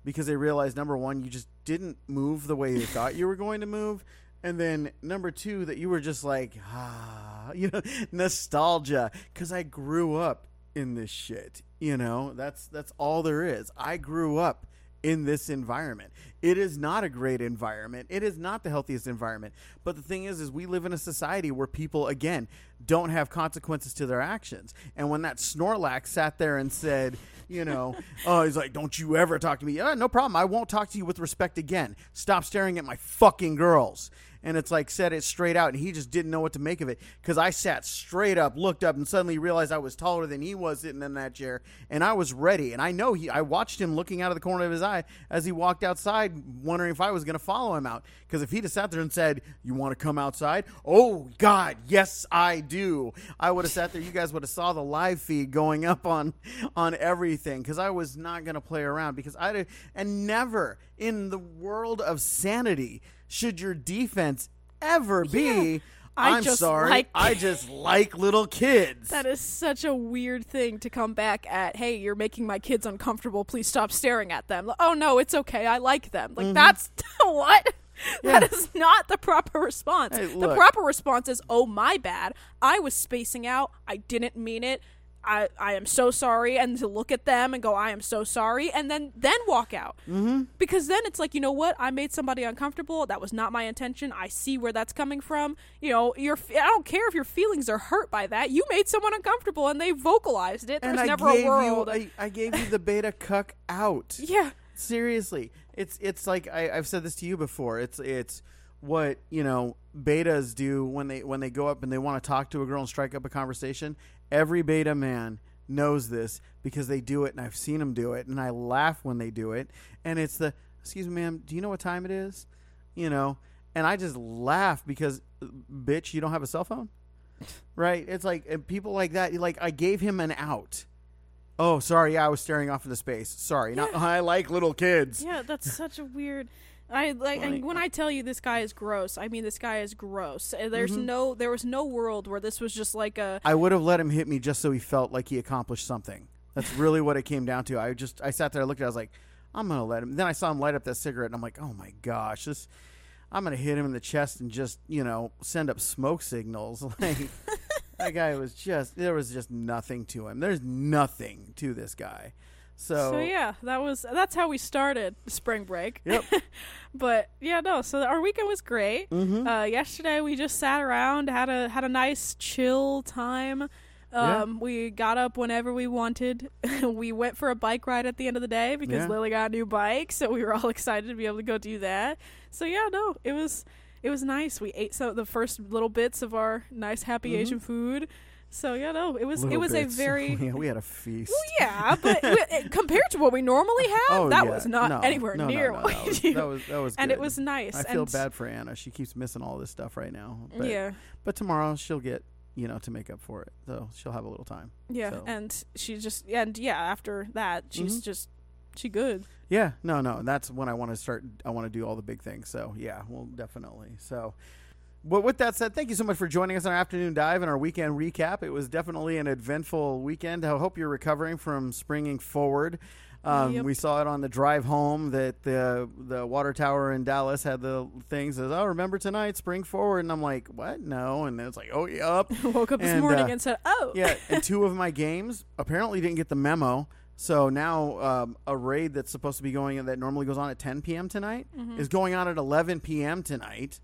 because they realize number one, you just didn't move the way you thought you were going to move. And then number two, that you were just like, ah, *laughs* you know, nostalgia. Because I grew up in this shit. You know, that's that's all there is. I grew up in this environment. It is not a great environment. It is not the healthiest environment. But the thing is is we live in a society where people again don't have consequences to their actions. And when that Snorlax sat there and said, you know, oh, *laughs* he's like, "Don't you ever talk to me?" Yeah, no problem. I won't talk to you with respect again. Stop staring at my fucking girls. And it's like said it straight out, and he just didn't know what to make of it because I sat straight up, looked up, and suddenly realized I was taller than he was sitting in that chair, and I was ready. And I know he, I watched him looking out of the corner of his eye as he walked outside, wondering if I was going to follow him out. Because if he'd have sat there and said, "You want to come outside?" Oh God, yes I do. I would have sat there. You guys would have saw the live feed going up on on everything because I was not going to play around because I and never in the world of sanity should your defense ever be. I I'm just sorry. like- I just like little kids. that is such a weird thing to come back at hey you're making my kids uncomfortable please stop staring at them Like, oh no it's okay i like them like mm-hmm. that's *laughs* what Yeah. that is not the proper response Hey, the proper response is oh my bad i was spacing out i didn't mean it I, I am so sorry and to look at them and go i am so sorry and then then walk out. Mm-hmm. because then it's like you know what? I made somebody uncomfortable. That was not my intention. I see where that's coming from. You know your i don't care if your feelings are hurt by that. You made someone uncomfortable and they vocalized it. There's and I never gave a world. you, I, I gave you the beta cuck out. *laughs* yeah. Seriously, it's it's like I, I've said this to you before. It's it's what you know betas do when they when they go up and they want to talk to a girl and strike up a conversation. Every beta man knows this because they do it, and I've seen them do it, and I laugh when they do it. And it's the excuse me, ma'am, do you know what time it is? You know, and I just laugh because, bitch, you don't have a cell phone, right? It's like people like that. Like I gave him an out. Oh, sorry. Yeah, I was staring off into space. Sorry. Not, *laughs* I like little kids. yeah that's such a weird I like, and Like- when I tell you this guy is gross, I mean this guy is gross. Uh, There's Mhm. no, there was no world where this was just like a. I would have let him hit me just so he felt like he accomplished something. That's really what it came down to. I just I sat there, I looked at, it, I was like, I'm gonna let him. Then I saw him light up that cigarette, and I'm like, oh my gosh, this. I'm gonna hit him in the chest and just you know send up smoke signals. *laughs* Like that guy was just there was just nothing to him. There's nothing to this guy. So, So yeah, that was that's how we started spring break. Yep. *laughs* but yeah, no. So our weekend was great. Mhm. Uh, yesterday we just sat around, had a had a nice chill time. Yeah. Um, we got up whenever we wanted. *laughs* we went for a bike ride at the end of the day because Yeah. Lily got a new bike, so we were all *laughs* excited to be able to go do that. So yeah, no, it was it was nice. We ate some the first little bits of our nice happy Mhm. Asian food. So yeah, no, it was it was bits. a very yeah, *laughs* we had a feast. well, yeah, but it- compared to what we normally *laughs* have, Oh, that yeah. was not No, anywhere no, near no, what that we *laughs* was, do. That was that was and it was nice. I feel bad for Anna. She keeps missing all this stuff right now. But, yeah, But tomorrow she'll get you know to make up for it. So she'll have a little time. yeah, so. and she just and yeah. After that, she's Mhm. just she good. Yeah, no, no, that's when I want to start. I want to do all the big things. So yeah, well, definitely. So, but with that said, thank you so much for joining us on our afternoon dive and our weekend recap. It was definitely an eventful weekend. I hope you're recovering from springing forward. Um, Yep. We saw it on the drive home that the the water tower in Dallas had the things as oh remember tonight spring forward and I'm like what no and then it's like oh yep *laughs* Woke up this morning uh, and said, "Oh, yeah, *laughs* and two of my games apparently didn't get the memo. So now um, a raid that's supposed to be going that normally goes on at 10 p.m. tonight Mm-hmm. is going on at 11 p.m. tonight,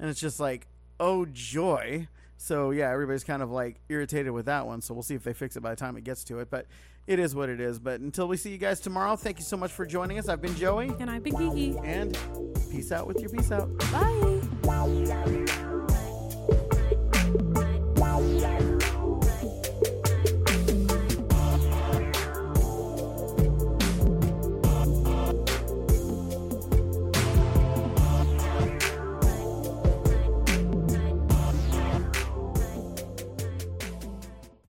and it's just like, oh joy. So yeah, everybody's kind of like irritated with that one. So we'll see if they fix it by the time it gets to it. But it is what it is. But until we see you guys tomorrow, thank you so much for joining us. I've been Joey. And I've been Geeky, And peace out with your peace out. Bye.